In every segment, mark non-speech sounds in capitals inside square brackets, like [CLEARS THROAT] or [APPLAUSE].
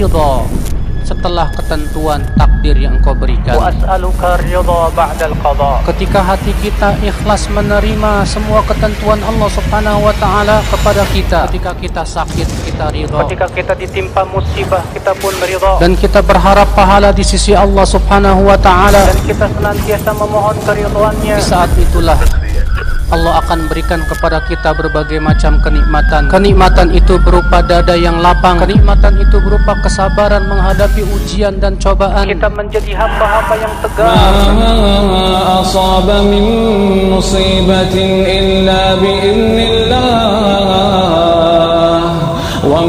ridha setelah ketentuan takdir yang engkau berikan. Ketika hati kita ikhlas menerima semua ketentuan Allah Subhanahu wa taala kepada kita. Ketika kita sakit, kita ridha. Ketika kita ditimpa musibah, kita pun meridha. Dan kita berharap pahala di sisi Allah Subhanahu wa taala. Dan kita senantiasa memohon keridhaannya. Di saat itulah Allah akan berikan kepada kita berbagai macam kenikmatan. Kenikmatan itu berupa dada yang lapang. Kenikmatan itu berupa kesabaran menghadapi ujian dan cobaan. Kita menjadi hamba-hamba yang tegar. Ma min illa. Wa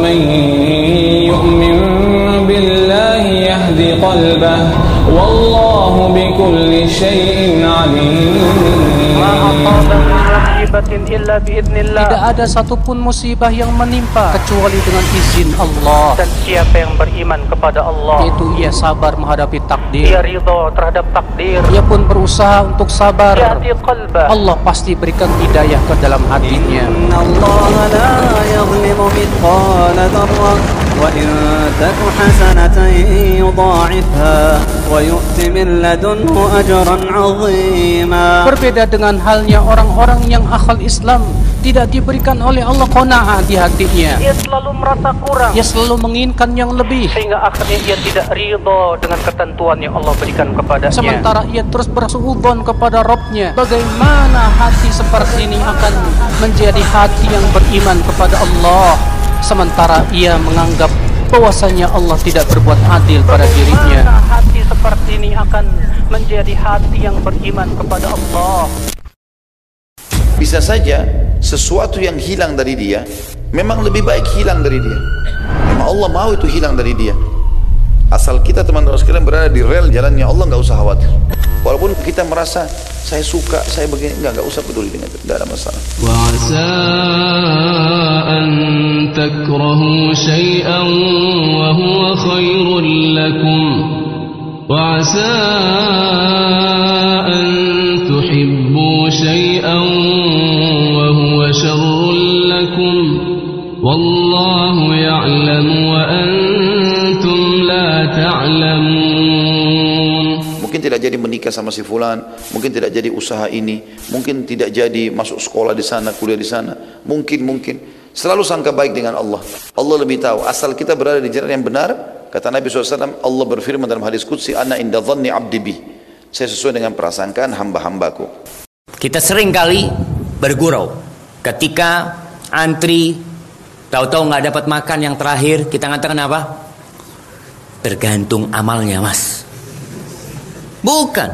yu'min billahi yahdi qalbah. والله بكل شيء ما عليم أصاب من مصيبة إلا بإذن الله Tidak ada satupun musibah yang menimpa kecuali dengan izin Allah. dan siapa yang beriman kepada Allah Yaitu ia sabar menghadapi ia takdir. ridho terhadap takdir Ia pun berusaha untuk sabar. yahdi qalbah Allah pasti berikan hidayah ke dalam hatinya. إن الله لا يظلم مثقال ذرة وإن تك حسنة يضاعفها ويؤت من لدنه أجرا عظيما Berbeda dengan halnya orang-orang yang akal Islam tidak diberikan oleh Allah qanaah di hatinya. ia selalu merasa kurang Ia selalu menginginkan yang lebih. sehingga akhirnya ia tidak ridho dengan ketentuan yang Allah berikan kepadanya Sementara ia terus bersuudzon kepada Robnya Bagaimana hati seperti ini akan menjadi hati yang beriman kepada Allah Sementara ia menganggap bahwasanya Allah tidak berbuat adil pada dirinya hati seperti ini akan menjadi hati yang beriman kepada Allah Bisa saja sesuatu yang hilang dari dia memang lebih baik hilang dari dia. Memang Allah mau itu hilang dari dia. Asal kita teman-teman sekalian berada di rel jalannya Allah nggak usah khawatir. Walaupun kita merasa saya suka, saya begini, nggak nggak usah peduli dengan itu, nggak ada masalah. Wallahu ya'lam Mungkin tidak jadi menikah sama si fulan, mungkin tidak jadi usaha ini, mungkin tidak jadi masuk sekolah di sana, kuliah di sana, mungkin mungkin selalu sangka baik dengan Allah. Allah lebih tahu. Asal kita berada di jalan yang benar, kata Nabi SAW, Allah berfirman dalam hadis qudsi, "Ana inda dhanni 'abdi bi." Saya sesuai dengan prasangkaan hamba-hambaku. Kita sering kali bergurau ketika antri tahu-tahu nggak dapat makan yang terakhir kita ngatakan apa? Tergantung amalnya mas. Bukan.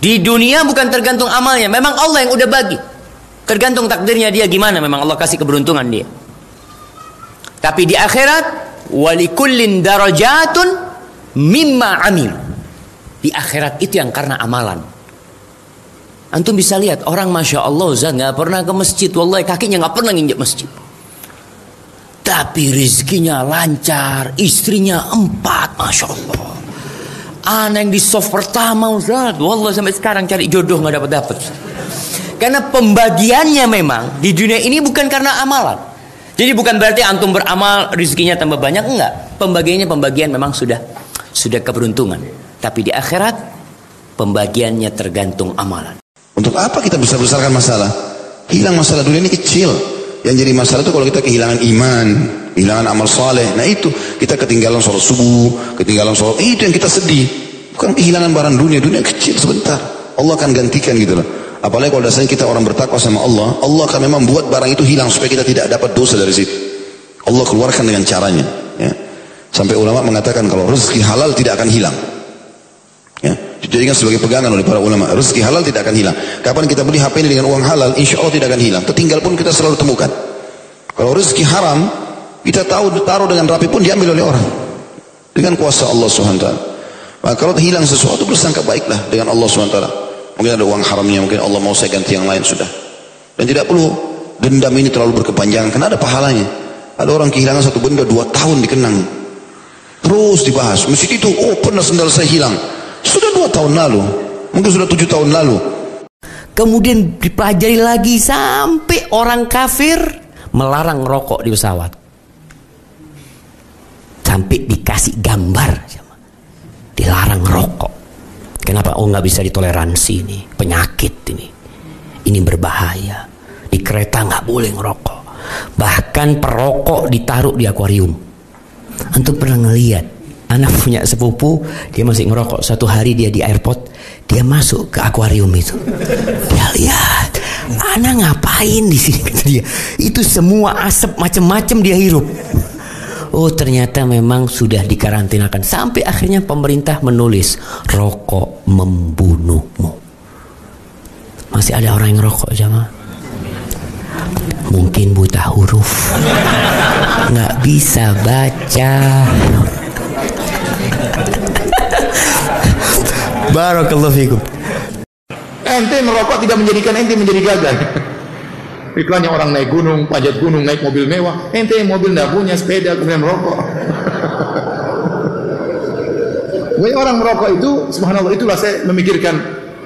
Di dunia bukan tergantung amalnya, memang Allah yang udah bagi. Tergantung takdirnya dia gimana, memang Allah kasih keberuntungan dia. Tapi di akhirat walikullin darajatun mimma amil. Di akhirat itu yang karena amalan. Antum bisa lihat orang masya Allah Ustaz nggak pernah ke masjid, wallahi kakinya nggak pernah nginjak masjid. Tapi rizkinya lancar, istrinya empat, masya Allah. Anak yang di soft pertama Ustaz, wallahi sampai sekarang cari jodoh nggak dapat dapat. Karena pembagiannya memang di dunia ini bukan karena amalan. Jadi bukan berarti antum beramal rizkinya tambah banyak enggak. Pembagiannya pembagian memang sudah sudah keberuntungan. Tapi di akhirat pembagiannya tergantung amalan. Untuk apa kita besar-besarkan masalah? Hilang masalah dunia ini kecil. Yang jadi masalah itu kalau kita kehilangan iman, kehilangan amal soleh. Nah itu kita ketinggalan sholat subuh, ketinggalan sholat. Itu yang kita sedih. Bukan kehilangan barang dunia, dunia kecil sebentar. Allah akan gantikan gitu loh. Apalagi kalau dasarnya kita orang bertakwa sama Allah, Allah akan memang buat barang itu hilang supaya kita tidak dapat dosa dari situ. Allah keluarkan dengan caranya. Ya. Sampai ulama mengatakan kalau rezeki halal tidak akan hilang. Ya, dijadikan sebagai pegangan oleh para ulama. Rezeki halal tidak akan hilang. Kapan kita beli HP ini dengan uang halal, insya Allah tidak akan hilang. Tertinggal pun kita selalu temukan. Kalau rezeki haram, kita tahu taruh dengan rapi pun diambil oleh orang. Dengan kuasa Allah SWT. Maka kalau hilang sesuatu bersangka baiklah dengan Allah SWT. Mungkin ada uang haramnya, mungkin Allah mau saya ganti yang lain sudah. Dan tidak perlu dendam ini terlalu berkepanjangan, karena ada pahalanya. Ada orang kehilangan satu benda dua tahun dikenang. Terus dibahas. Masjid itu, oh pernah sendal saya hilang. Sudah dua tahun lalu. Mungkin sudah tujuh tahun lalu. Kemudian dipelajari lagi sampai orang kafir melarang rokok di pesawat. Sampai dikasih gambar. Dilarang rokok. Kenapa? Oh nggak bisa ditoleransi ini. Penyakit ini. Ini berbahaya. Di kereta nggak boleh ngerokok. Bahkan perokok ditaruh di akuarium. Antum pernah ngeliat? Anak punya sepupu dia masih ngerokok. Satu hari dia di airport dia masuk ke akuarium itu. Dia lihat anak ngapain di sini? dia. Itu semua asap macam-macam dia hirup Oh ternyata memang sudah dikarantinakan sampai akhirnya pemerintah menulis rokok membunuhmu. Masih ada orang yang rokok jamaah? Mungkin buta huruf, nggak bisa baca. Barakallahu fikum. Ente merokok tidak menjadikan ente menjadi gagal. Iklannya orang naik gunung, panjat gunung, naik mobil mewah. Ente mobil tidak punya, sepeda, kemudian merokok. Banyak [LAUGHS] orang merokok itu, subhanallah, itulah saya memikirkan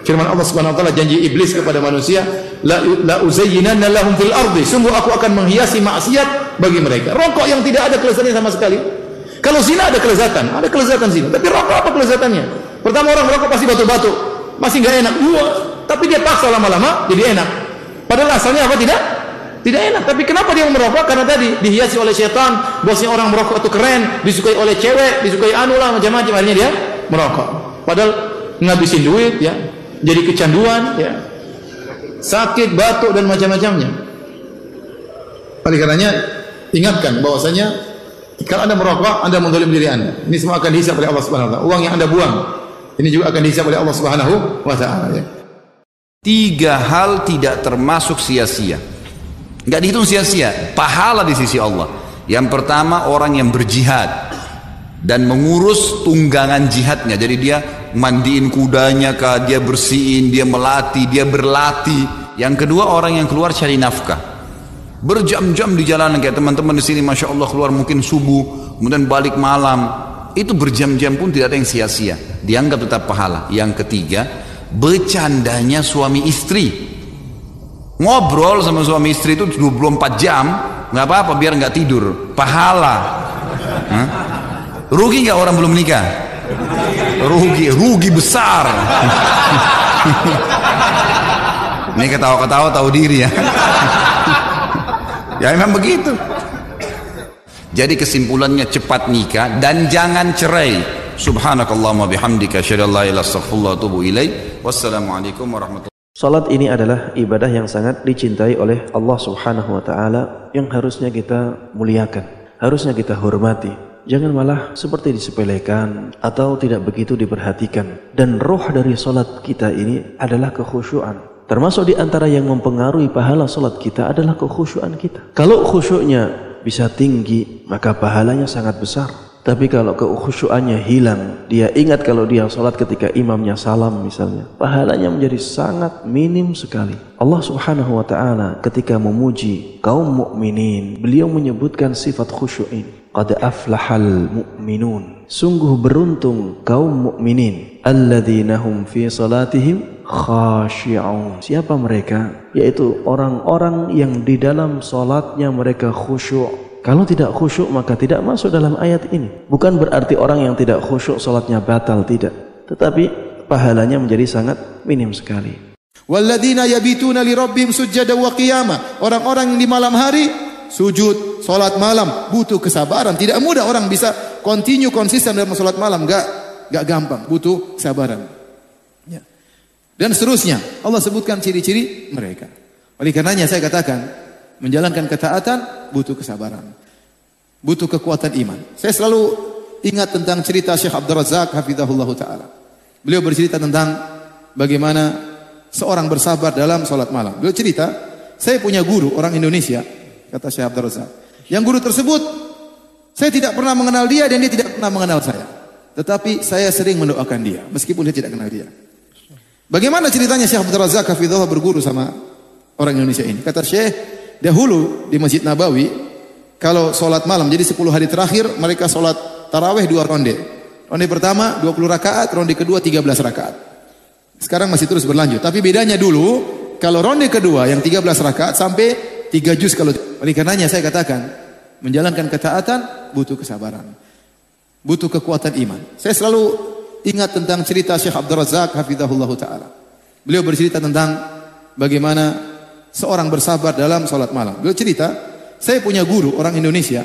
firman Allah subhanahu wa ta'ala janji iblis kepada manusia la, la uzayyinanna lahum fil ardi. Sungguh aku akan menghiasi maksiat bagi mereka. Rokok yang tidak ada kelezatannya sama sekali. Kalau zina ada kelezatan ada kelezatan zina. Tapi rokok apa kelezatannya? Pertama orang merokok pasti batu-batu masih nggak enak. Wah, tapi dia paksa lama-lama jadi enak Padahal asalnya apa tidak? Tidak enak. Tapi kenapa dia merokok? Karena tadi dihiasi oleh setan. Bosnya orang merokok itu keren, disukai oleh cewek, disukai anu lah macam-macam. Akhirnya dia merokok. Padahal ngabisin duit ya, jadi kecanduan ya, sakit, batuk dan macam-macamnya. Oleh karenanya ingatkan bahwasanya kalau anda merokok, anda mengzalim diri anda. Ini semua akan dihisap oleh Allah Subhanahu wa taala. Uang yang anda buang, ini juga akan dihisap oleh Allah Subhanahu wa taala ya. Tiga hal tidak termasuk sia-sia. Enggak dihitung sia-sia, pahala di sisi Allah. Yang pertama orang yang berjihad dan mengurus tunggangan jihadnya. Jadi dia mandiin kudanya kah, dia bersihin, dia melatih, dia berlatih. Yang kedua orang yang keluar cari nafkah. Berjam-jam di jalan kayak teman-teman di sini Masya Allah keluar mungkin subuh, kemudian balik malam. Itu berjam-jam pun tidak ada yang sia-sia. Dianggap tetap pahala. Yang ketiga, bercandanya suami istri. Ngobrol sama suami istri itu 24 jam nggak apa-apa biar nggak tidur. Pahala. Hah? rugi nggak orang belum nikah rugi rugi besar. [LAUGHS] Ini ketawa-ketawa tahu diri ya. [LAUGHS] Ya memang begitu. Jadi kesimpulannya cepat nikah dan jangan cerai. Subhanakallahumma bihamdika asyhadu an la ilaha illa atubu ilaik. Wassalamualaikum warahmatullahi Salat ini adalah ibadah yang sangat dicintai oleh Allah Subhanahu wa taala yang harusnya kita muliakan, harusnya kita hormati. Jangan malah seperti disepelekan atau tidak begitu diperhatikan. Dan roh dari salat kita ini adalah kekhusyuan. Termasuk di antara yang mempengaruhi pahala salat kita adalah kekhusyuan kita. Kalau khusyuknya bisa tinggi, maka pahalanya sangat besar. Tapi kalau kekhusyuannya hilang, dia ingat kalau dia sholat ketika imamnya salam misalnya, pahalanya menjadi sangat minim sekali. Allah Subhanahu wa taala ketika memuji kaum mukminin, beliau menyebutkan sifat khusyuk ini. Qad aflahal mu'minun. Sungguh beruntung kaum mukminin alladzina hum fi salatihim khashi'un. Siapa mereka? Yaitu orang-orang yang di dalam salatnya mereka khusyuk kalau tidak khusyuk maka tidak masuk dalam ayat ini. Bukan berarti orang yang tidak khusyuk salatnya batal, tidak. Tetapi pahalanya menjadi sangat minim sekali. Walladzina yabituna li rabbihim sujada wa qiyama. Orang-orang yang di malam hari sujud, salat malam butuh kesabaran. Tidak mudah orang bisa continue konsisten dalam salat malam, enggak enggak gampang, butuh kesabaran. Ya. Dan seterusnya, Allah sebutkan ciri-ciri mereka. Oleh karenanya saya katakan, menjalankan ketaatan butuh kesabaran. Butuh kekuatan iman. Saya selalu ingat tentang cerita Syekh Abdul Razak hafizahullah taala. Beliau bercerita tentang bagaimana seorang bersabar dalam sholat malam. Beliau cerita, saya punya guru orang Indonesia, kata Syekh Abdul Razak. Yang guru tersebut saya tidak pernah mengenal dia dan dia tidak pernah mengenal saya. Tetapi saya sering mendoakan dia meskipun dia tidak kenal dia. Bagaimana ceritanya Syekh Abdul Razak hafizahullah berguru sama orang Indonesia ini? Kata Syekh, Dahulu di Masjid Nabawi, kalau sholat malam, jadi 10 hari terakhir mereka sholat taraweh dua ronde. Ronde pertama 20 rakaat, ronde kedua 13 rakaat. Sekarang masih terus berlanjut. Tapi bedanya dulu, kalau ronde kedua yang 13 rakaat sampai 3 juz kalau oleh karenanya saya katakan menjalankan ketaatan butuh kesabaran. Butuh kekuatan iman. Saya selalu ingat tentang cerita Syekh Abdul Razak hafizahullah taala. Beliau bercerita tentang bagaimana seorang bersabar dalam sholat malam. Beliau cerita, saya punya guru orang Indonesia,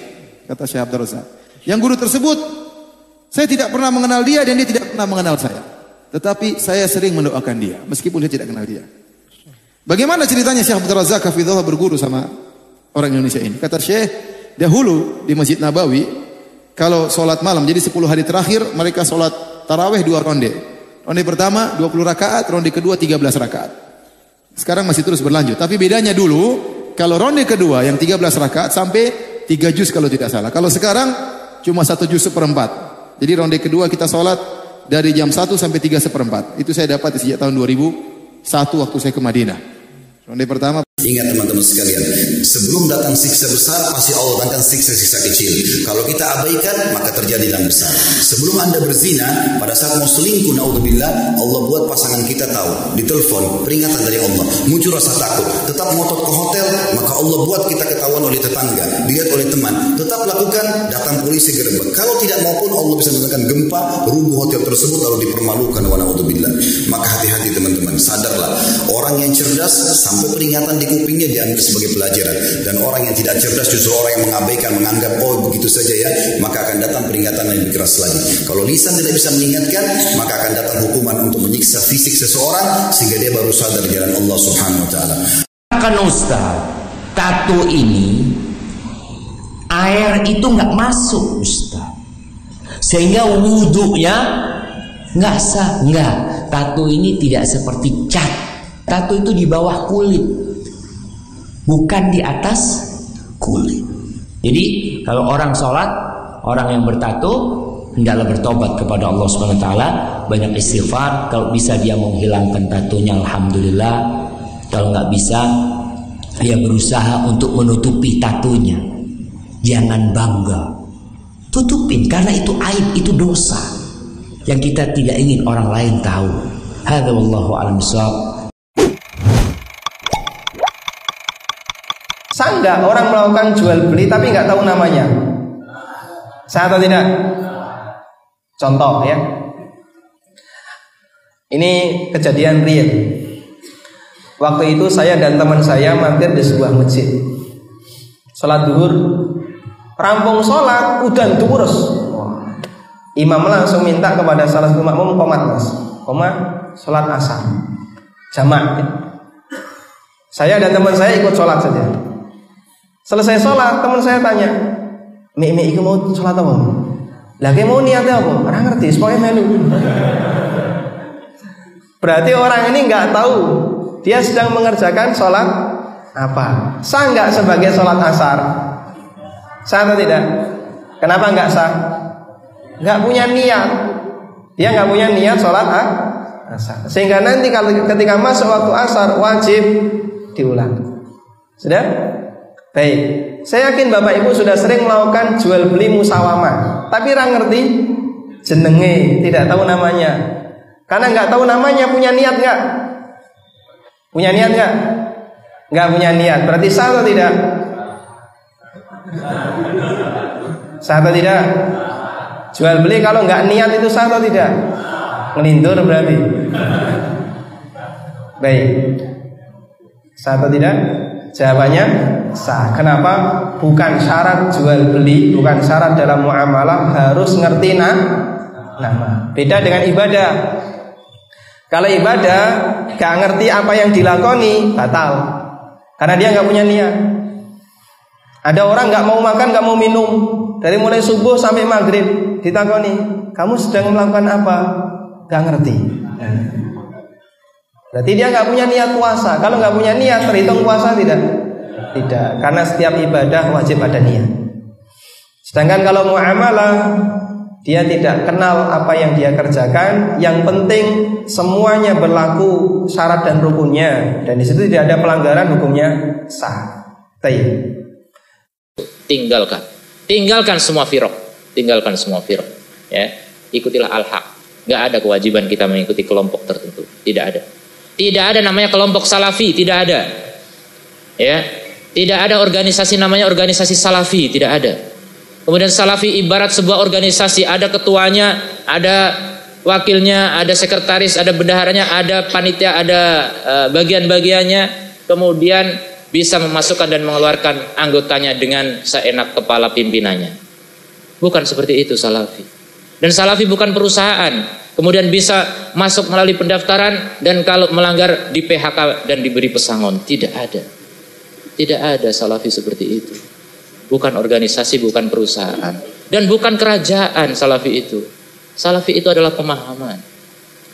kata Syekh Abdul Razak. Yang guru tersebut saya tidak pernah mengenal dia dan dia tidak pernah mengenal saya. Tetapi saya sering mendoakan dia meskipun dia tidak kenal dia. Bagaimana ceritanya Syekh Abdul Razak hafizahullah berguru sama orang Indonesia ini? Kata Syekh, dahulu di Masjid Nabawi kalau sholat malam jadi 10 hari terakhir mereka sholat taraweh dua ronde. Ronde pertama 20 rakaat, ronde kedua 13 rakaat. Sekarang masih terus berlanjut. Tapi bedanya dulu kalau ronde kedua yang 13 rakaat sampai 3 juz kalau tidak salah. Kalau sekarang cuma satu juz seperempat. Jadi ronde kedua kita sholat dari jam 1 sampai 3 seperempat. Itu saya dapat sejak tahun 2001 waktu saya ke Madinah. Ronde pertama Ingat teman-teman sekalian, sebelum datang siksa besar, pasti Allah datangkan siksa-siksa kecil. Kalau kita abaikan, maka terjadi yang besar. Sebelum anda berzina, pada saat mau selingkuh, naudzubillah, Allah buat pasangan kita tahu. Ditelepon, peringatan dari Allah. Muncul rasa takut. Tetap ngotot ke hotel, maka Allah buat kita ketahuan oleh tetangga. Dilihat oleh teman. Tetap lakukan, datang polisi gerbek. Kalau tidak maupun Allah bisa mendatangkan gempa, rubuh hotel tersebut lalu dipermalukan. Wa naudzubillah. Maka hati-hati teman-teman, sadarlah. Orang yang cerdas sampai peringatan di kupingnya diambil sebagai pelajaran dan orang yang tidak cerdas justru orang yang mengabaikan menganggap oh begitu saja ya maka akan datang peringatan yang lebih keras lagi. Kalau lisan tidak bisa mengingatkan maka akan datang hukuman untuk menyiksa fisik seseorang sehingga dia baru sadar jalan Allah Subhanahu wa taala. Kan Ustaz tato ini air itu nggak masuk Ustaz. Sehingga wudhunya nggak sah. Nggak tato ini tidak seperti cat. Tato itu di bawah kulit bukan di atas kulit. Jadi kalau orang sholat, orang yang bertato hendaklah bertobat kepada Allah Subhanahu wa taala, banyak istighfar, kalau bisa dia menghilangkan tatonya alhamdulillah. Kalau nggak bisa dia berusaha untuk menutupi tatonya. Jangan bangga. Tutupin karena itu aib, itu dosa yang kita tidak ingin orang lain tahu. Hadza wallahu a'lam Sah nggak orang melakukan jual beli tapi nggak tahu namanya? Sah atau tidak? Contoh ya. Ini kejadian real. Waktu itu saya dan teman saya mampir di sebuah masjid. Sholat duhur, rampung sholat, udah terus. Imam langsung minta kepada salah satu makmum komat mas, komat sholat asar, jamak. Saya dan teman saya ikut sholat saja. Selesai sholat, teman saya tanya, Mi, mi, iku mau sholat apa? Lagi mau niatnya apa? Orang ngerti, semuanya melu. Berarti orang ini nggak tahu dia sedang mengerjakan sholat apa? Sah nggak sebagai sholat asar? Sah atau tidak? Kenapa nggak sah? Nggak punya niat. Dia nggak punya niat sholat ah? asar. Sehingga nanti kalau ketika masuk waktu asar wajib diulang. Sudah? Baik, saya yakin Bapak Ibu sudah sering melakukan jual beli musawamah, tapi orang ngerti jenenge, tidak tahu namanya. Karena nggak tahu namanya, punya niat nggak? Punya niat nggak? Nggak punya niat, berarti sah atau tidak? Sah atau tidak? Jual beli kalau nggak niat itu sah atau tidak? Ngelindur berarti. Baik. Sah atau tidak? Jawabannya sah. Kenapa? Bukan syarat jual beli, bukan syarat dalam muamalah harus ngerti nah, nama. Beda dengan ibadah. Kalau ibadah gak ngerti apa yang dilakoni batal. Karena dia nggak punya niat. Ada orang nggak mau makan, nggak mau minum dari mulai subuh sampai maghrib ditakoni, kamu sedang melakukan apa? Gak ngerti. Berarti dia nggak punya niat puasa. Kalau nggak punya niat, terhitung puasa tidak? Tidak, karena setiap ibadah wajib ada niat. Sedangkan kalau muamalah dia tidak kenal apa yang dia kerjakan. Yang penting semuanya berlaku syarat dan rukunnya dan di situ tidak ada pelanggaran hukumnya sah. Tinggalkan, tinggalkan semua firq, tinggalkan semua firq. Ya, ikutilah al-haq. Gak ada kewajiban kita mengikuti kelompok tertentu, tidak ada. Tidak ada namanya kelompok salafi, tidak ada. Ya. Tidak ada organisasi namanya organisasi salafi, tidak ada. Kemudian salafi ibarat sebuah organisasi, ada ketuanya, ada wakilnya, ada sekretaris, ada bendaharanya, ada panitia, ada uh, bagian-bagiannya. Kemudian bisa memasukkan dan mengeluarkan anggotanya dengan seenak kepala pimpinannya. Bukan seperti itu salafi. Dan salafi bukan perusahaan. Kemudian bisa masuk melalui pendaftaran dan kalau melanggar di PHK dan diberi pesangon. Tidak ada. Tidak ada salafi seperti itu. Bukan organisasi, bukan perusahaan. Dan bukan kerajaan salafi itu. Salafi itu adalah pemahaman.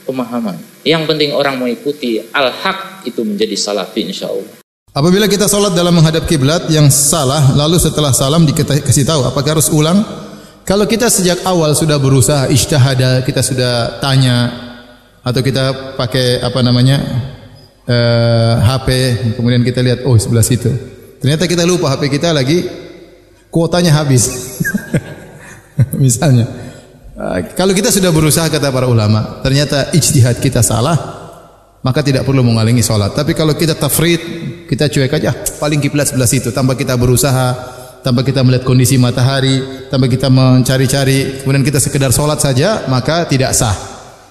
Pemahaman. Yang penting orang mengikuti al-haq itu menjadi salafi insya Allah. Apabila kita sholat dalam menghadap kiblat yang salah, lalu setelah salam dikasih tahu, apakah harus ulang? Kalau kita sejak awal sudah berusaha ijtihada, kita sudah tanya atau kita pakai apa namanya eh, HP, kemudian kita lihat oh sebelah situ. Ternyata kita lupa HP kita lagi kuotanya habis. [LAUGHS] Misalnya. Uh, kalau kita sudah berusaha kata para ulama, ternyata ijtihad kita salah, maka tidak perlu mengalingi sholat. Tapi kalau kita tafrid, kita cuek aja, paling kiblat sebelah situ, tanpa kita berusaha, tanpa kita melihat kondisi matahari, tanpa kita mencari-cari, kemudian kita sekedar sholat saja, maka tidak sah.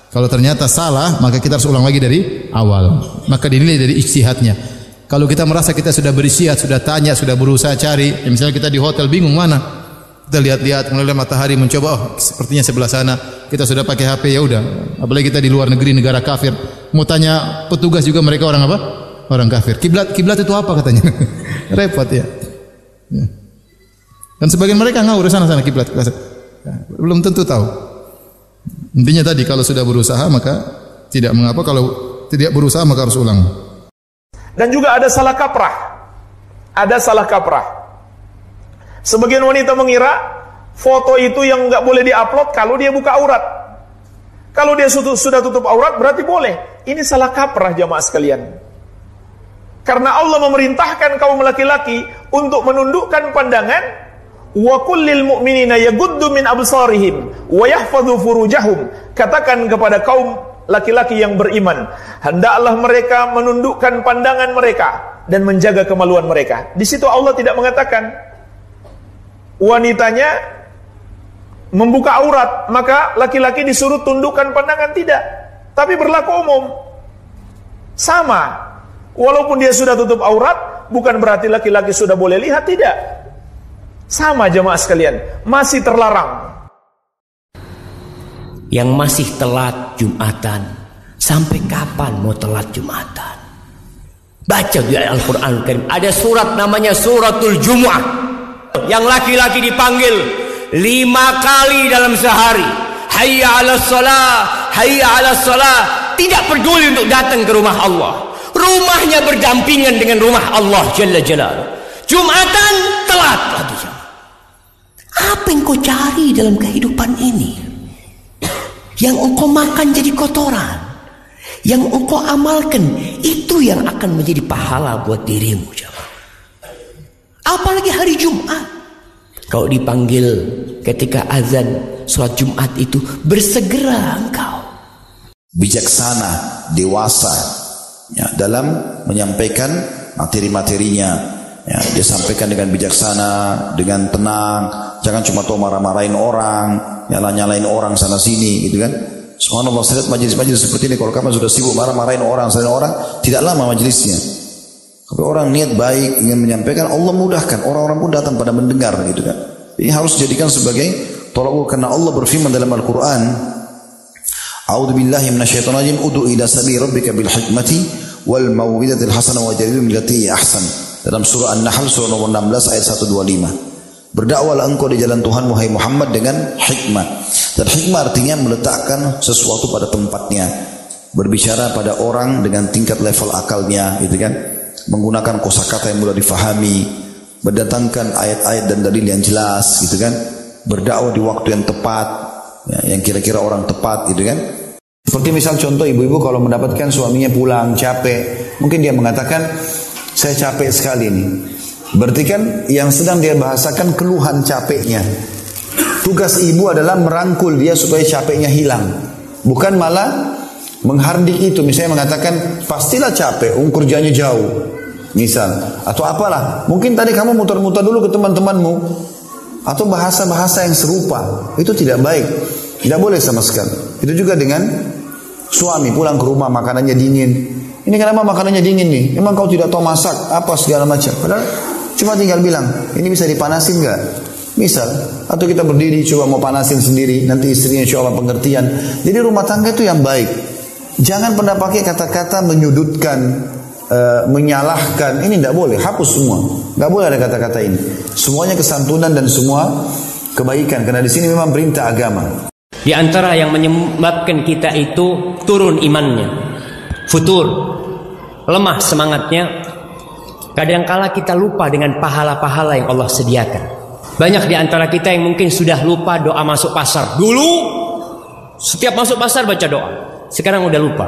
Kalau ternyata salah, maka kita harus ulang lagi dari awal. Maka dinilai dari ijtihadnya. Kalau kita merasa kita sudah berisiat, sudah tanya, sudah berusaha cari, ya misalnya kita di hotel bingung mana, kita lihat-lihat mulai matahari mencoba oh sepertinya sebelah sana kita sudah pakai HP ya udah apalagi kita di luar negeri negara kafir mau tanya petugas juga mereka orang apa orang kafir kiblat kiblat itu apa katanya [LAUGHS] repot ya, ya. Dan sebagian mereka ngawur sana sana kiblat ya, belum tentu tahu intinya tadi kalau sudah berusaha maka tidak mengapa kalau tidak berusaha maka harus ulang dan juga ada salah kaprah ada salah kaprah Sebagian wanita mengira foto itu yang nggak boleh diupload kalau dia buka aurat. Kalau dia sudah tutup aurat berarti boleh. Ini salah kaprah jamaah sekalian. Karena Allah memerintahkan kaum laki-laki untuk menundukkan pandangan wa kullil mu'minina yaghuddu min absarihim wa yahfadhu furujahum. Katakan kepada kaum laki-laki yang beriman, hendaklah mereka menundukkan pandangan mereka dan menjaga kemaluan mereka. Di situ Allah tidak mengatakan wanitanya membuka aurat, maka laki-laki disuruh tundukkan pandangan tidak. Tapi berlaku umum. Sama. Walaupun dia sudah tutup aurat, bukan berarti laki-laki sudah boleh lihat, tidak. Sama jemaah sekalian, masih terlarang. Yang masih telat Jumatan, sampai kapan mau telat Jumatan? Baca di Al-Quran Ada surat namanya Suratul Jumu'ah yang laki-laki dipanggil lima kali dalam sehari. Hayya ala salah hayya ala salah tidak peduli untuk datang ke rumah Allah. Rumahnya berdampingan dengan rumah Allah Jalla Jalal Jumatan telat apa yang kau cari dalam kehidupan ini yang engkau makan jadi kotoran yang engkau amalkan itu yang akan menjadi pahala buat dirimu Apalagi hari Jumat. Kau dipanggil ketika azan sholat Jumat itu bersegera engkau. Bijaksana, dewasa ya, dalam menyampaikan materi-materinya. Ya, dia sampaikan dengan bijaksana, dengan tenang. Jangan cuma tuh marah-marahin orang, nyala-nyalain orang sana sini, gitu kan? Subhanallah, saya lihat majelis-majelis seperti ini. Kalau kamu sudah sibuk marah-marahin orang, sana orang, tidak lama majelisnya. Kalau orang niat baik ingin menyampaikan Allah mudahkan orang-orang pun datang pada mendengar gitu kan. Ini harus dijadikan sebagai tolak ukur karena Allah berfirman dalam Al-Qur'an A'udzu billahi minasyaitonir rajim ud'u ila sabili rabbika bil hikmati wal mau'izatil hasanah wa jadilhum ahsan. Dalam surah An-Nahl surah nomor 16 ayat 125. Berdakwalah engkau di jalan Tuhan Muhammad Muhammad dengan hikmah. Dan hikmah artinya meletakkan sesuatu pada tempatnya. Berbicara pada orang dengan tingkat level akalnya, gitu kan menggunakan kosakata yang mudah difahami, mendatangkan ayat-ayat dan dalil yang jelas, gitu kan? Berdakwah di waktu yang tepat, ya, yang kira-kira orang tepat, gitu kan? Seperti misal contoh ibu-ibu kalau mendapatkan suaminya pulang capek, mungkin dia mengatakan saya capek sekali nih. Berarti kan yang sedang dia bahasakan keluhan capeknya. Tugas ibu adalah merangkul dia supaya capeknya hilang. Bukan malah menghardik itu. Misalnya mengatakan pastilah capek, um kerjanya jauh. Misal atau apalah. Mungkin tadi kamu muter-muter dulu ke teman-temanmu. atau bahasa-bahasa yang serupa. Itu tidak baik. Tidak boleh sama sekali. Itu juga dengan suami pulang ke rumah makanannya dingin. Ini kenapa makanannya dingin nih? Emang kau tidak tahu masak apa segala macam. Padahal cuma tinggal bilang, ini bisa dipanasin nggak? Misal, atau kita berdiri coba mau panasin sendiri, nanti istrinya insya Allah pengertian. Jadi rumah tangga itu yang baik. Jangan pernah pakai kata-kata menyudutkan, uh, menyalahkan. Ini tidak boleh, hapus semua. Nggak boleh ada kata-kata ini. Semuanya kesantunan dan semua kebaikan. Karena di sini memang perintah agama. Di antara yang menyebabkan kita itu turun imannya, futur, lemah semangatnya. Kadangkala kita lupa dengan pahala-pahala yang Allah sediakan. Banyak di antara kita yang mungkin sudah lupa doa masuk pasar. Dulu setiap masuk pasar baca doa. Sekarang udah lupa.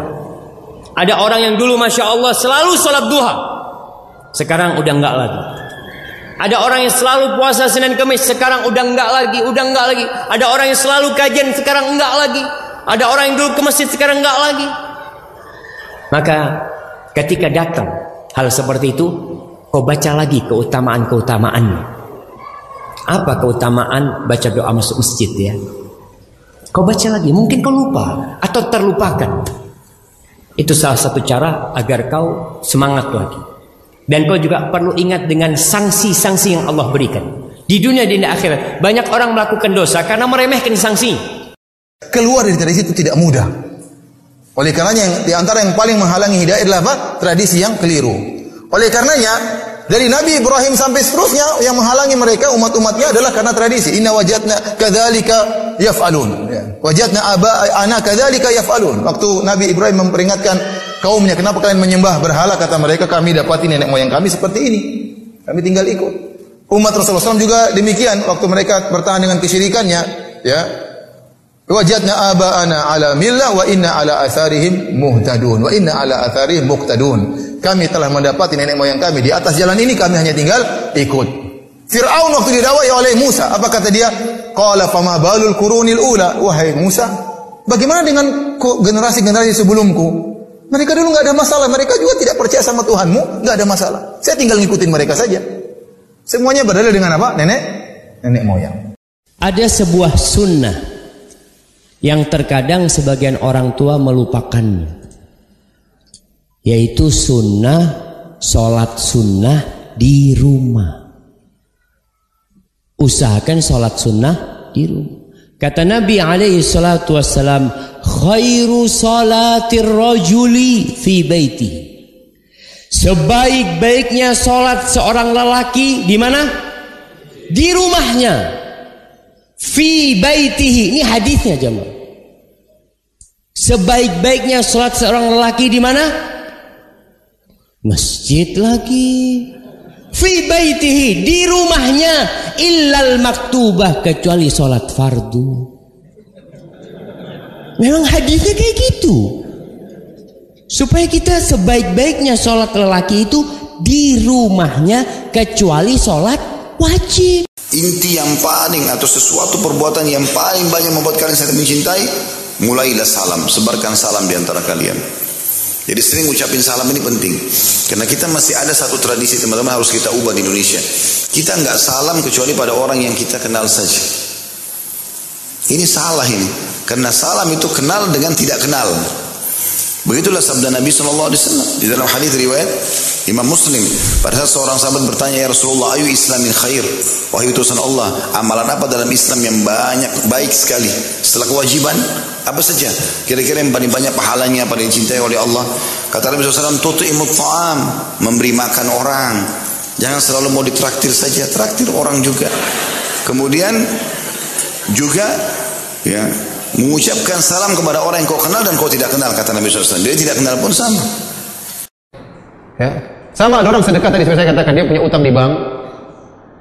Ada orang yang dulu masya Allah selalu sholat duha. Sekarang udah enggak lagi. Ada orang yang selalu puasa Senin Kamis, sekarang udah enggak lagi, udah enggak lagi. Ada orang yang selalu kajian, sekarang enggak lagi. Ada orang yang dulu ke masjid, sekarang enggak lagi. Maka ketika datang hal seperti itu, kau baca lagi keutamaan-keutamaannya. Apa keutamaan baca doa masuk masjid ya? Kau baca lagi, mungkin kau lupa atau terlupakan. Itu salah satu cara agar kau semangat lagi. Dan kau juga perlu ingat dengan sanksi-sanksi yang Allah berikan. Di dunia dan di akhirat banyak orang melakukan dosa karena meremehkan sanksi. Keluar dari tradisi itu tidak mudah. Oleh karenanya yang di antara yang paling menghalangi hidayah adalah apa? Tradisi yang keliru. Oleh karenanya dari Nabi Ibrahim sampai seterusnya yang menghalangi mereka umat-umatnya adalah karena tradisi. Inna wajadna kadzalika yaf'alun. Ya. Wajadna aba ana kadzalika yaf'alun. Waktu Nabi Ibrahim memperingatkan kaumnya, kenapa kalian menyembah berhala? Kata mereka, kami dapati nenek moyang kami seperti ini. Kami tinggal ikut. Umat Rasulullah SAW juga demikian waktu mereka bertahan dengan kesyirikannya, ya. Wajadna ana ala millah wa inna ala atharihim muhtadun wa inna ala atharihim muqtadun. Kami telah mendapati nenek moyang kami di atas jalan ini kami hanya tinggal ikut. Fir'aun waktu didakwai oleh Musa, apa kata dia? Qala fama balul qurunil ula. Wahai Musa, bagaimana dengan generasi-generasi sebelumku? Mereka dulu nggak ada masalah, mereka juga tidak percaya sama Tuhanmu, nggak ada masalah. Saya tinggal ngikutin mereka saja. Semuanya berdalil dengan apa? Nenek, nenek moyang. Ada sebuah sunnah yang terkadang sebagian orang tua melupakannya yaitu sunnah sholat sunnah di rumah. Usahakan sholat sunnah di rumah. Kata Nabi alaihi salatu wassalam, khairu salatir rajuli fi baiti. Sebaik-baiknya sholat seorang lelaki di mana? Di rumahnya. Fi baitihi. Ini hadisnya jemaah. Sebaik-baiknya sholat seorang lelaki di mana? Masjid lagi. Fi baitihi di rumahnya illal maktubah kecuali sholat fardu. Memang hadisnya kayak gitu. Supaya kita sebaik-baiknya sholat lelaki itu di rumahnya kecuali sholat wajib. Inti yang paling atau sesuatu perbuatan yang paling banyak membuat kalian saling mencintai, mulailah salam, sebarkan salam di antara kalian. Jadi sering ucapin salam ini penting. Karena kita masih ada satu tradisi teman-teman harus kita ubah di Indonesia. Kita nggak salam kecuali pada orang yang kita kenal saja. Ini salah ini. Karena salam itu kenal dengan tidak kenal. Begitulah sabda Nabi SAW di dalam hadis riwayat Imam Muslim. Pada saat seorang sahabat bertanya, Ya Rasulullah, ayu islamin khair. Wahai utusan Allah, amalan apa dalam Islam yang banyak, baik sekali. Setelah kewajiban, apa saja? Kira-kira yang paling banyak pahalanya, paling dicintai oleh Allah. Kata Nabi SAW, tutu'imut ta'am. Memberi makan orang. Jangan selalu mau ditraktir saja, traktir orang juga. Kemudian juga ya mengucapkan salam kepada orang yang kau kenal dan kau tidak kenal kata Nabi SAW. Dia tidak kenal pun sama. Ya. Sama ada orang sedekah tadi saya katakan dia punya utang di bank.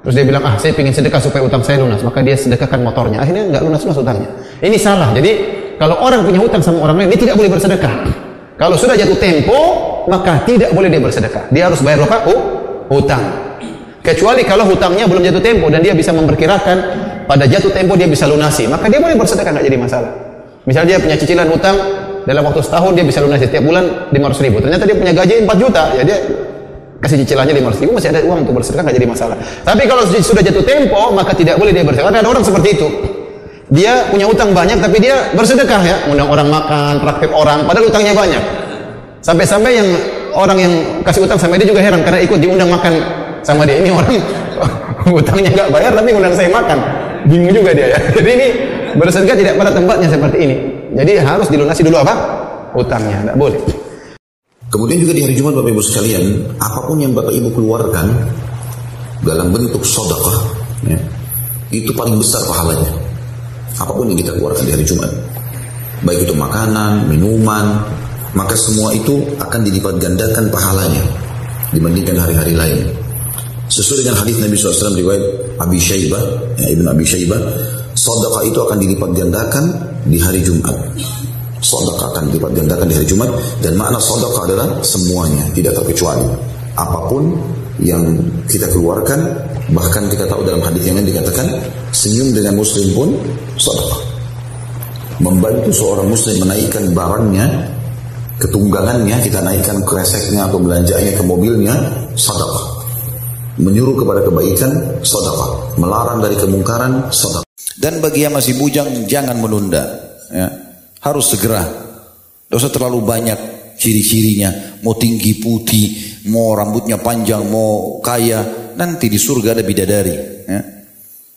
Terus dia bilang, ah saya ingin sedekah supaya utang saya lunas. Maka dia sedekahkan motornya. Akhirnya nggak lunas-lunas utangnya. Ini salah. Jadi kalau orang punya utang sama orang lain, dia tidak boleh bersedekah. Kalau sudah jatuh tempo, maka tidak boleh dia bersedekah. Dia harus bayar apa? Oh, hutang. Kecuali kalau hutangnya belum jatuh tempo dan dia bisa memperkirakan pada jatuh tempo dia bisa lunasi, maka dia boleh bersedekah nggak jadi masalah. Misalnya dia punya cicilan hutang dalam waktu setahun dia bisa lunasi setiap bulan 500 ribu. Ternyata dia punya gaji 4 juta, ya dia kasih cicilannya 500 ribu masih ada uang untuk bersedekah nggak jadi masalah. Tapi kalau sudah jatuh tempo maka tidak boleh dia bersedekah. Ada orang seperti itu. Dia punya utang banyak tapi dia bersedekah ya, undang orang makan, praktek orang, padahal utangnya banyak. Sampai-sampai yang orang yang kasih utang sama dia juga heran karena ikut diundang makan sama dia. Ini orang [LAUGHS] utangnya nggak bayar tapi undang saya makan. Bingung juga dia ya. [LAUGHS] Jadi ini bersedekah tidak pada tempatnya seperti ini. Jadi harus dilunasi dulu apa? Utangnya, tidak boleh. Kemudian juga di hari Jumat Bapak Ibu sekalian, apa pun yang Bapak Ibu keluarkan dalam bentuk sodakah, ya, itu paling besar pahalanya. Apa pun yang kita keluarkan di hari Jumat, baik itu makanan, minuman, maka semua itu akan dilipat gandakan pahalanya dibandingkan hari-hari lain. Sesuai dengan hadis Nabi SAW riwayat Abi Syaibah, ya, Ibn Abi Syaibah, sodakah itu akan dilipat gandakan di hari Jumat. Sodakah akan dilipat gandakan di hari Jumat dan makna sodakah adalah semuanya, tidak terkecuali. Apa pun yang kita keluarkan, bahkan kita tahu dalam hadis yang lain dikatakan senyum dengan muslim pun sodakah. Membantu seorang muslim menaikkan barangnya, ketunggangannya, kita naikkan kreseknya atau belanjanya ke mobilnya, sodakah. Menyuruh kepada kebaikan, sodakah. Melarang dari kemungkaran, sodakah. Dan bagi yang masih bujang, jangan menunda. Ya harus segera. Usah terlalu banyak ciri-cirinya. Mau tinggi putih, mau rambutnya panjang, mau kaya. Nanti di surga ada bidadari. Ya.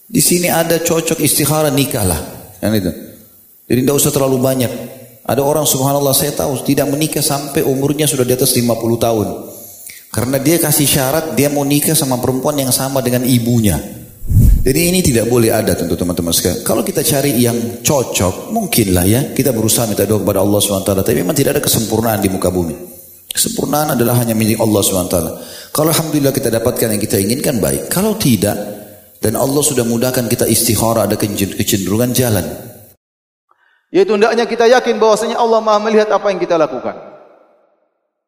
Di sini ada cocok istikhara nikah lah. Yang itu. Jadi tidak usah terlalu banyak. Ada orang subhanallah saya tahu tidak menikah sampai umurnya sudah di atas 50 tahun. Karena dia kasih syarat dia mau nikah sama perempuan yang sama dengan ibunya. Jadi ini tidak boleh ada tentu teman-teman sekalian. Kalau kita cari yang cocok, mungkinlah ya kita berusaha minta doa kepada Allah SWT. Tapi memang tidak ada kesempurnaan di muka bumi. Kesempurnaan adalah hanya milik Allah SWT. Kalau Alhamdulillah kita dapatkan yang kita inginkan baik. Kalau tidak, dan Allah sudah mudahkan kita istikharah ada kecenderungan jalan. Yaitu hendaknya kita yakin bahwasanya Allah Maha melihat apa yang kita lakukan.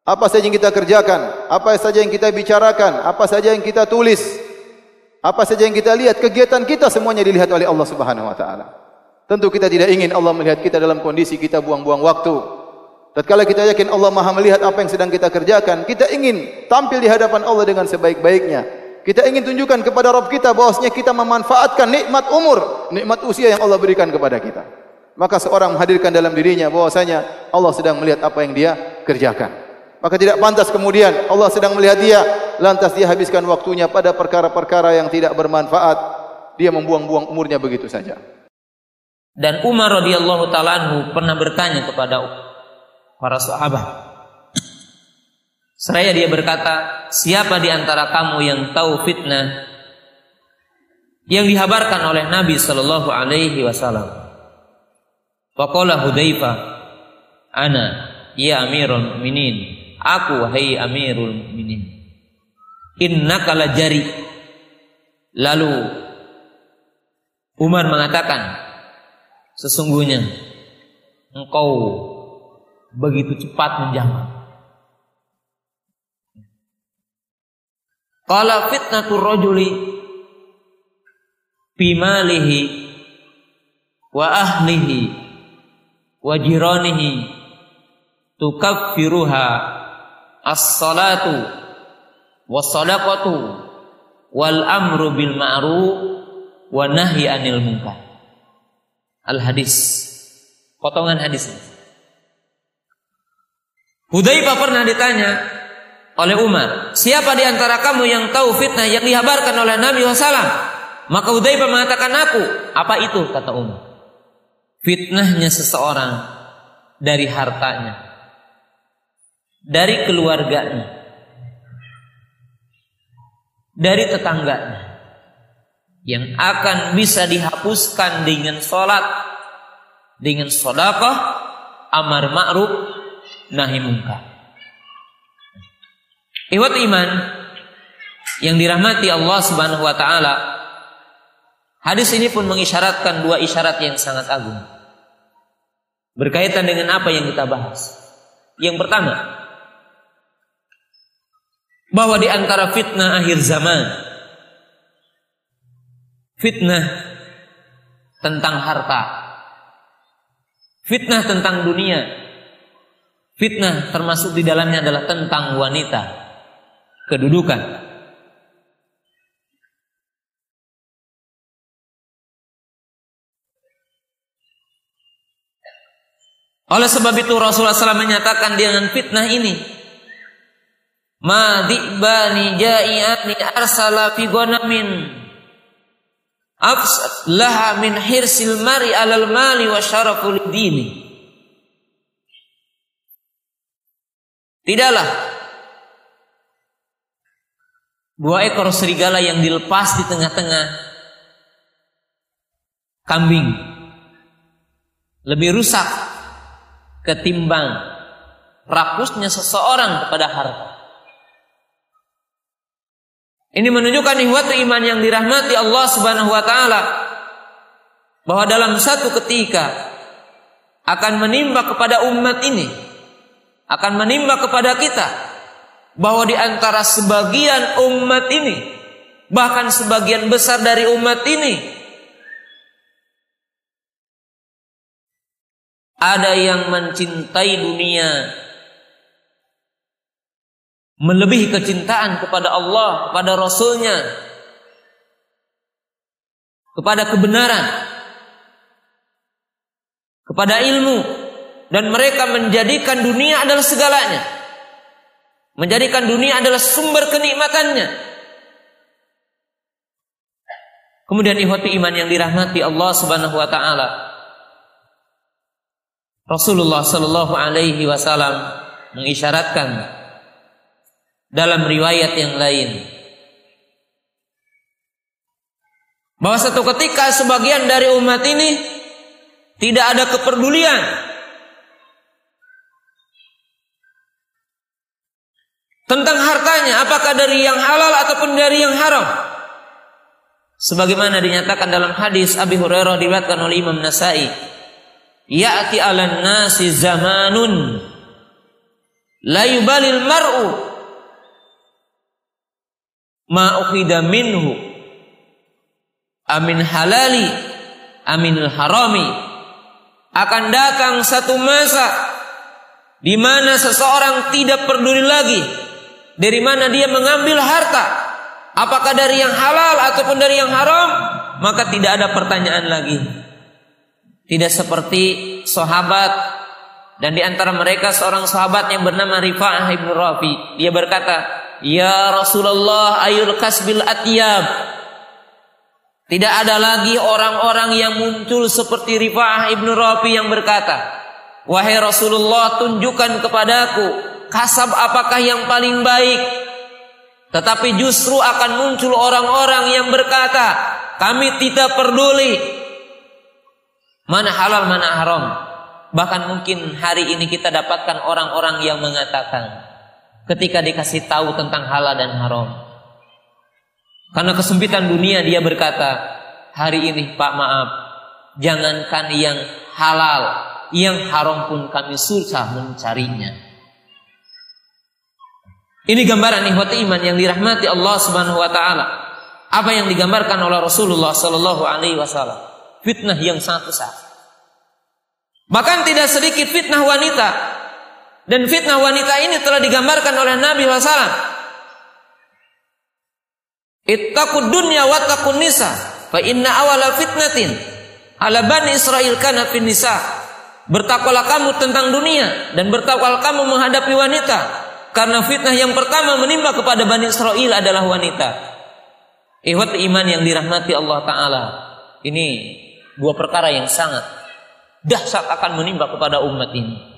Apa saja yang kita kerjakan, apa saja yang kita bicarakan, apa saja yang kita tulis, apa saja yang kita lihat, kegiatan kita semuanya dilihat oleh Allah Subhanahu wa taala. Tentu kita tidak ingin Allah melihat kita dalam kondisi kita buang-buang waktu. Tatkala kita yakin Allah Maha melihat apa yang sedang kita kerjakan, kita ingin tampil di hadapan Allah dengan sebaik-baiknya. Kita ingin tunjukkan kepada Rabb kita bahwasanya kita memanfaatkan nikmat umur, nikmat usia yang Allah berikan kepada kita. Maka seorang menghadirkan dalam dirinya bahwasanya Allah sedang melihat apa yang dia kerjakan. Maka tidak pantas kemudian Allah sedang melihat dia, lantas dia habiskan waktunya pada perkara-perkara yang tidak bermanfaat. Dia membuang-buang umurnya begitu saja. Dan Umar radhiyallahu taala pernah bertanya kepada para sahabat. Seraya dia berkata, siapa di antara kamu yang tahu fitnah yang dihabarkan oleh Nabi Shallallahu Alaihi Wasallam? Faqala Hudzaifah, ana ya Amirul Mukminin Aku wahai Amirul Mukminin. Innaka jari. Lalu Umar mengatakan, sesungguhnya engkau begitu cepat menjawab. Qala fitnatur rajuli bimalihi wa ahlihi wa jiranihi tukaffiruha as-salatu was-sadaqatu wal amru bil ma'ruf wa nahyi anil munkar. Al hadis. Potongan hadis. Hudzaifah pernah ditanya oleh Umar, siapa di antara kamu yang tahu fitnah yang dihabarkan oleh Nabi SAW? Maka Hudzaifah mengatakan aku. Apa itu? Kata Umar. Fitnahnya seseorang dari hartanya dari keluarganya, dari tetangganya, yang akan bisa dihapuskan dengan sholat, dengan sodakah, amar ma'ruf, nahi munkar. Iwat iman yang dirahmati Allah Subhanahu wa taala. Hadis ini pun mengisyaratkan dua isyarat yang sangat agung. Berkaitan dengan apa yang kita bahas. Yang pertama, bahwa di antara fitnah akhir zaman fitnah tentang harta fitnah tentang dunia fitnah termasuk di dalamnya adalah tentang wanita kedudukan. Oleh sebab itu Rasulullah SAW menyatakan dengan fitnah ini. Ma di'bani ja'i'ani arsala fi ghanamin. Afsad laha min hirsil mari alal mali wa syaraful dini. Tidaklah dua ekor serigala yang dilepas di tengah-tengah kambing lebih rusak ketimbang rakusnya seseorang kepada harta. Ini menunjukkan ihwatu iman yang dirahmati Allah Subhanahu wa taala. Bahwa dalam satu ketika akan menimba kepada umat ini akan menimba kepada kita bahwa di antara sebagian umat ini bahkan sebagian besar dari umat ini Ada yang mencintai dunia melebihi kecintaan kepada Allah, kepada Rasulnya, kepada kebenaran, kepada ilmu, dan mereka menjadikan dunia adalah segalanya. Menjadikan dunia adalah sumber kenikmatannya. Kemudian ihwati iman yang dirahmati Allah Subhanahu wa taala. Rasulullah Shallallahu Alaihi Wasallam mengisyaratkan dalam riwayat yang lain. Bahwa satu ketika sebagian dari umat ini tidak ada kepedulian. Tentang hartanya apakah dari yang halal ataupun dari yang haram. Sebagaimana dinyatakan dalam hadis Abi Hurairah diriwayatkan oleh Imam Nasai. Ya'ti 'alan nasi zamanun. La yubalil mar'u ma minhu. Amin halali aminil harami. Akan datang satu masa di mana seseorang tidak peduli lagi dari mana dia mengambil harta. Apakah dari yang halal ataupun dari yang haram maka tidak ada pertanyaan lagi. Tidak seperti sahabat dan di antara mereka seorang sahabat yang bernama Rifa'ah ibn Rafi. Dia berkata, Ya Rasulullah ayul kasbil atiyab. Tidak ada lagi orang-orang yang muncul seperti Rifa'ah ibn Rafi yang berkata, Wahai Rasulullah tunjukkan kepadaku kasab apakah yang paling baik. Tetapi justru akan muncul orang-orang yang berkata, kami tidak peduli Mana halal, mana haram. Bahkan mungkin hari ini kita dapatkan orang-orang yang mengatakan ketika dikasih tahu tentang halal dan haram. Karena kesempitan dunia dia berkata, hari ini Pak maaf, jangankan yang halal, yang haram pun kami susah mencarinya. Ini gambaran ikhwati iman yang dirahmati Allah Subhanahu wa taala. Apa yang digambarkan oleh Rasulullah sallallahu alaihi wasallam fitnah yang sangat besar. Bahkan tidak sedikit fitnah wanita. Dan fitnah wanita ini telah digambarkan oleh Nabi SAW. Ittaqud dunya wattaqun nisa. Fa inna awala fitnatin ala bani Israel kana fin nisa. Bertakwalah kamu tentang dunia dan bertakwalah kamu menghadapi wanita. Karena fitnah yang pertama menimpa kepada Bani Israel adalah wanita. Ihwat iman yang dirahmati Allah Ta'ala. Ini dua perkara yang sangat dahsyat akan menimpa kepada umat ini.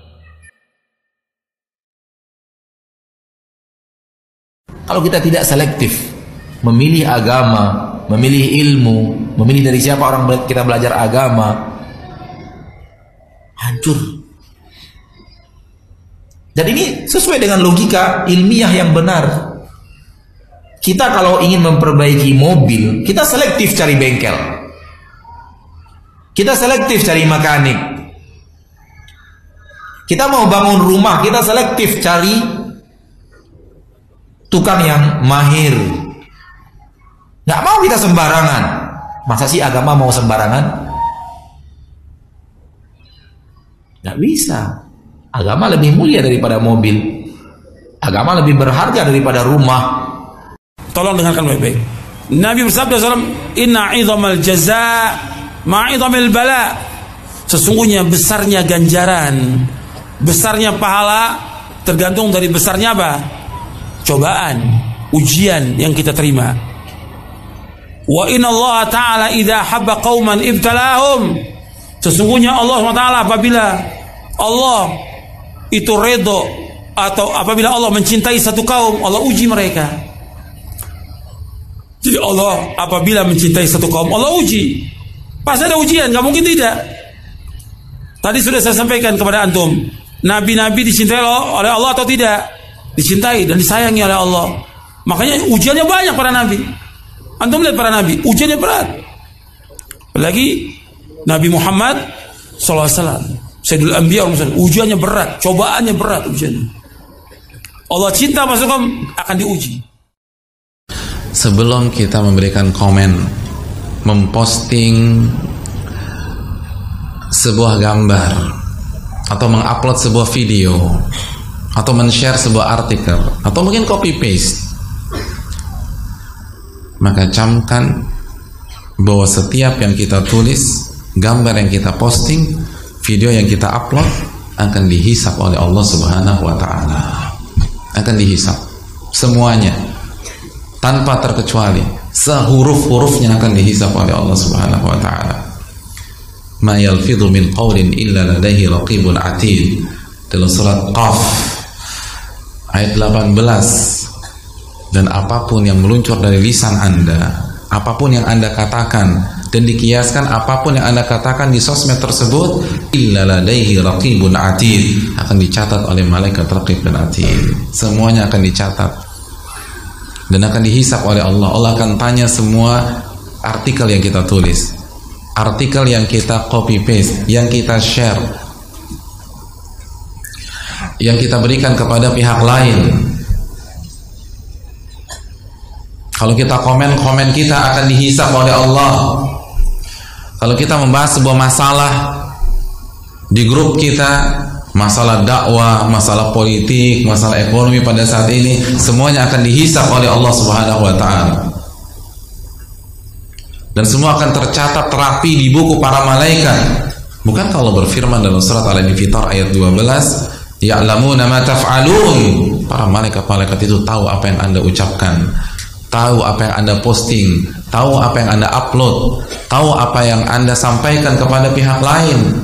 Kalau kita tidak selektif, memilih agama, memilih ilmu, memilih dari siapa orang kita belajar agama, hancur. Dan ini sesuai dengan logika ilmiah yang benar. Kita kalau ingin memperbaiki mobil, kita selektif cari bengkel. Kita selektif cari mekanik. Kita mau bangun rumah, kita selektif cari tukang yang mahir. Gak mau kita sembarangan. Masa sih agama mau sembarangan? Gak bisa. Agama lebih mulia daripada mobil. Agama lebih berharga daripada rumah. Tolong dengarkan baik-baik. Nabi bersabda SAW, Inna idhamal jaza ma'idhamil bala. Sesungguhnya besarnya ganjaran, besarnya pahala tergantung dari besarnya apa? Cobaan, ujian yang kita terima. Wa inna Allah Ta'ala idha habba qawman ibtalahum. Sesungguhnya Allah SWT apabila Allah itu redo atau apabila Allah mencintai satu kaum, Allah uji mereka. Jadi Allah apabila mencintai satu kaum, Allah uji. Pasti ada ujian, nggak mungkin tidak. Tadi sudah saya sampaikan kepada antum, nabi-nabi dicintai oleh Allah atau tidak? Dicintai dan disayangi oleh Allah. Makanya ujiannya banyak para nabi. Antum lihat para nabi, ujiannya berat. Apalagi Nabi Muhammad SAW, Sayyidul Anbiya ujiannya berat, cobaannya berat ujiannya. Allah cinta masuk akan diuji. Sebelum kita memberikan komen, memposting sebuah gambar atau mengupload sebuah video atau men-share sebuah artikel. Atau mungkin copy paste maka camkan bahwa setiap yang kita tulis gambar yang kita posting video yang kita upload akan dihisap oleh Allah Subhanahu wa taala. Akan dihisap semuanya tanpa terkecuali. Sehuruf-hurufnya akan dihisap oleh Allah Subhanahu wa taala. Ma yalfidhu min qawlin illa ladaihi raqibun atid. Dalam surat Qaf ayat 18 dan apa pun yang meluncur dari lisan Anda apa pun yang Anda katakan dan dikiaskan apa pun yang Anda katakan di sosmed tersebut illa ladaihi raqibun atid. Akan dicatat oleh malaikat raqib dan atid. Semuanya akan dicatat. Dan akan dihisap oleh Allah. Allah akan tanya semua artikel yang kita tulis. Artikel yang kita copy paste yang kita share yang kita berikan kepada pihak lain kalau kita komen komen kita akan dihisap oleh Allah kalau kita membahas sebuah masalah di grup kita masalah dakwah, masalah politik, masalah ekonomi pada saat ini semuanya akan dihisap oleh Allah Subhanahu wa taala. Dan semua akan tercatat terapi di buku para malaikat. Bukan kalau berfirman dalam surat Al-Infitar ayat 12, "Ya'lamuna ma taf'alun." Para malaikat-malaikat itu tahu apa yang Anda ucapkan, tahu apa yang Anda posting, tahu apa yang Anda upload, tahu apa yang Anda sampaikan kepada pihak lain.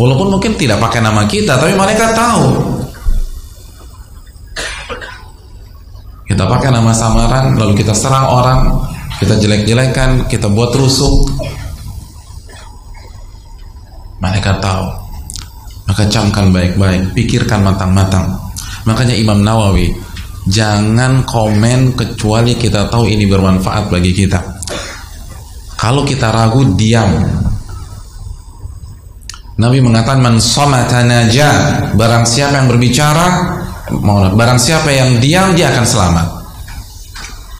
Walaupun mungkin tidak pakai nama kita, tapi mereka tahu. Kita pakai nama samaran, lalu kita serang orang, kita jelek-jelekan, kita buat rusuk. Mereka tahu. Maka camkan baik-baik, pikirkan matang-matang. Makanya Imam Nawawi, jangan komen kecuali kita tahu ini bermanfaat bagi kita. Kalau kita ragu, diam. Nabi mengatakan man naja. Barang siapa yang berbicara barang siapa yang diam dia akan selamat.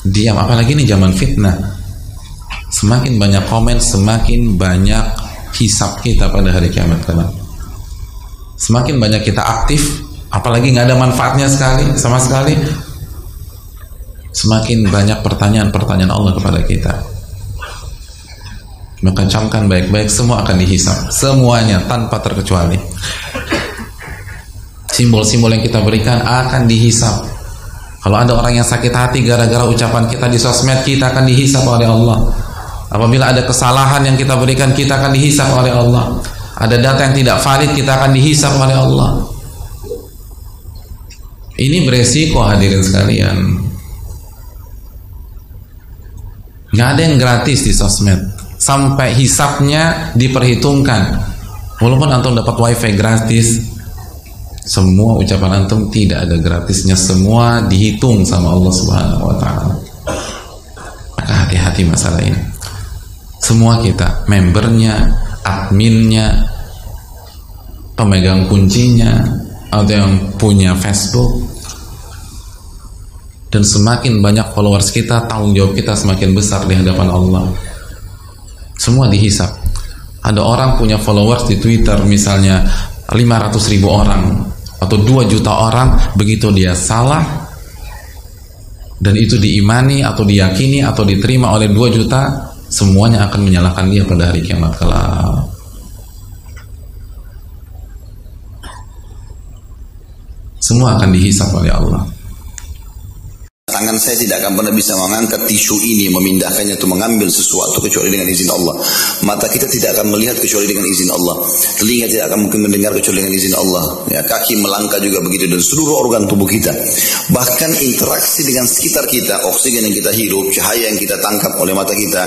Diam apalagi ini zaman fitnah. Semakin banyak komen semakin banyak hisap kita pada hari kiamat kelak semakin banyak kita aktif apalagi nggak ada manfaatnya sekali sama sekali semakin banyak pertanyaan-pertanyaan Allah kepada kita. Maka camkan baik-baik semua akan dihisap. Semuanya tanpa terkecuali. Simbol-simbol yang kita berikan akan dihisap. Kalau ada orang yang sakit hati gara-gara ucapan kita di sosmed kita akan dihisap oleh Allah. Apabila ada kesalahan yang kita berikan kita akan dihisap oleh Allah ada data yang tidak valid kita akan dihisap oleh Allah. Ini beresiko hadirin sekalian. Nggak ada yang gratis di sosmed. Sampai hisapnya diperhitungkan. Walaupun antum dapat wifi gratis semua ucapan antum tidak ada gratisnya. Semua dihitung sama Allah subhanahu wa ta'ala. Maka hati-hati masalah ini. Semua kita membernya adminnya pemegang kuncinya atau yang punya Facebook. Dan semakin banyak followers kita tanggung jawab kita semakin besar di hadapan Allah. Semua dihisap. Ada orang punya followers di Twitter misalnya 500 ribu orang atau 2 juta orang begitu dia salah dan itu diimani atau diyakini atau diterima oleh 2 juta semuanya akan menyalahkan dia pada hari kiamat kelak. Semua akan dihisap oleh Allah Tangan saya tidak akan pernah bisa mengangkat tisu ini, memindahkannya atau mengambil sesuatu kecuali dengan izin Allah. Mata kita tidak akan melihat kecuali dengan izin Allah. Telinga tidak akan mungkin mendengar kecuali dengan izin Allah. Ya, kaki melangkah juga begitu dan seluruh organ tubuh kita. Bahkan interaksi dengan sekitar kita, oksigen yang kita hirup, cahaya yang kita tangkap oleh mata kita,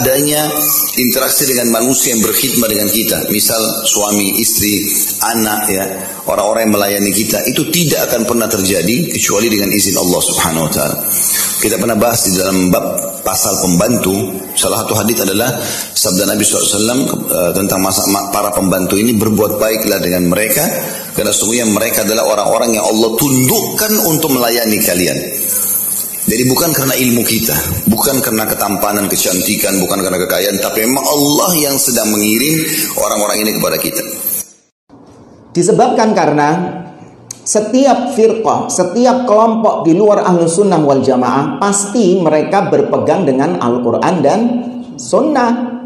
adanya interaksi dengan manusia yang berkhidmat dengan kita. Misal suami, istri, anak ya, orang-orang yang melayani kita itu tidak akan pernah terjadi kecuali dengan izin Allah Subhanahu taala. Kita pernah bahas di dalam bab pasal pembantu, salah satu hadis adalah sabda Nabi SAW uh, tentang masa para pembantu ini berbuat baiklah dengan mereka karena sesungguhnya mereka adalah orang-orang yang Allah tundukkan untuk melayani kalian. Jadi bukan karena ilmu kita, bukan karena ketampanan, kecantikan, bukan karena kekayaan, tapi memang Allah yang sedang mengirim orang-orang ini kepada kita. Disebabkan karena setiap firqah, setiap kelompok di luar ahlu sunnah wal jamaah pasti mereka berpegang dengan Al-Quran dan sunnah.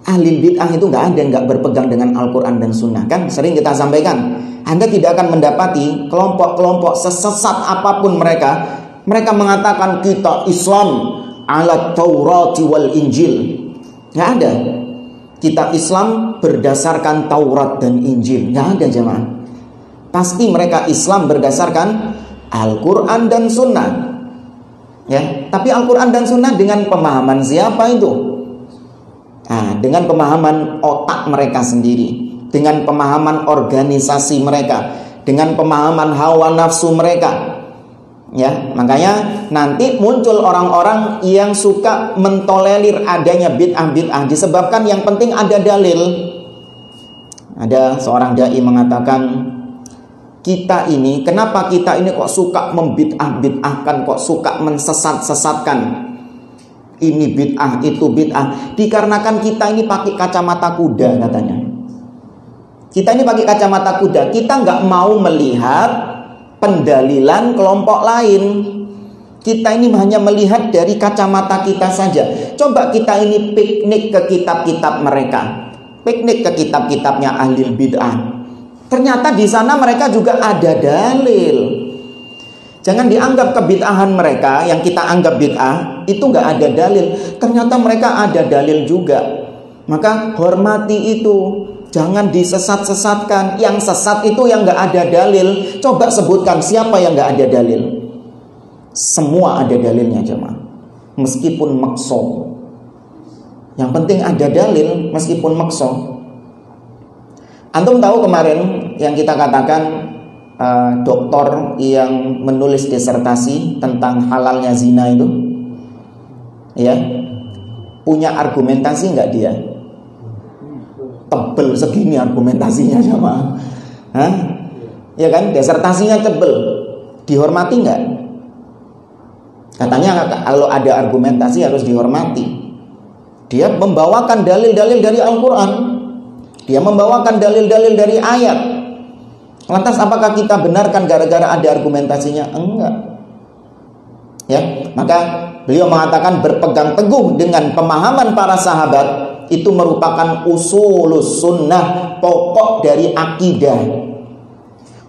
Ahli bid'ah itu nggak ada yang nggak berpegang dengan Al-Quran dan sunnah kan sering kita sampaikan. Anda tidak akan mendapati kelompok-kelompok sesat apa pun mereka. Mereka mengatakan kita Islam ala Taurat wal Injil. Nggak ada. Kita Islam berdasarkan Taurat dan Injil. Nggak ada jemaah. Pasti mereka Islam berdasarkan Al-Quran dan Sunnah. Ya, tapi Al-Quran dan Sunnah dengan pemahaman siapa itu? Nah, dengan pemahaman otak mereka sendiri, dengan pemahaman organisasi mereka, dengan pemahaman hawa nafsu mereka. Ya, makanya nanti muncul orang-orang yang suka mentolerir adanya bid'ah-bid'ah disebabkan yang penting ada dalil. Ada seorang dai mengatakan kita ini, kenapa kita ini kok suka membid'ah-bid'ahkan, kok suka mensesat-sesatkan? Ini bid'ah, itu bid'ah. Dikarenakan kita ini pakai kacamata kuda katanya. Kita ini pakai kacamata kuda, kita nggak mau melihat pendalilan kelompok lain. Kita ini hanya melihat dari kacamata kita saja. Coba kita ini piknik ke kitab-kitab mereka. Piknik ke kitab-kitabnya ahli bid'ah Ternyata di sana mereka juga ada dalil. Jangan dianggap kebid'ahan mereka yang kita anggap bid'ah itu nggak ada dalil. Ternyata mereka ada dalil juga. Maka hormati itu. Jangan disesat-sesatkan. Yang sesat itu yang nggak ada dalil. Coba sebutkan siapa yang nggak ada dalil. Semua ada dalilnya jemaah. Meskipun makso. Yang penting ada dalil meskipun makso. Antum tahu kemarin yang kita katakan uh, dokter yang menulis disertasi tentang halalnya zina itu, ya punya argumentasi nggak dia? Tebel segini argumentasinya [LAUGHS] sama, Hah? Ya kan, disertasinya tebel, dihormati nggak? Katanya kalau ada argumentasi harus dihormati. Dia membawakan dalil-dalil dari Al-Quran dia membawakan dalil-dalil dari ayat. Lantas apakah kita benarkan gara-gara ada argumentasinya? Enggak. Ya, maka beliau mengatakan berpegang teguh dengan pemahaman para sahabat itu merupakan usulus sunnah pokok dari akidah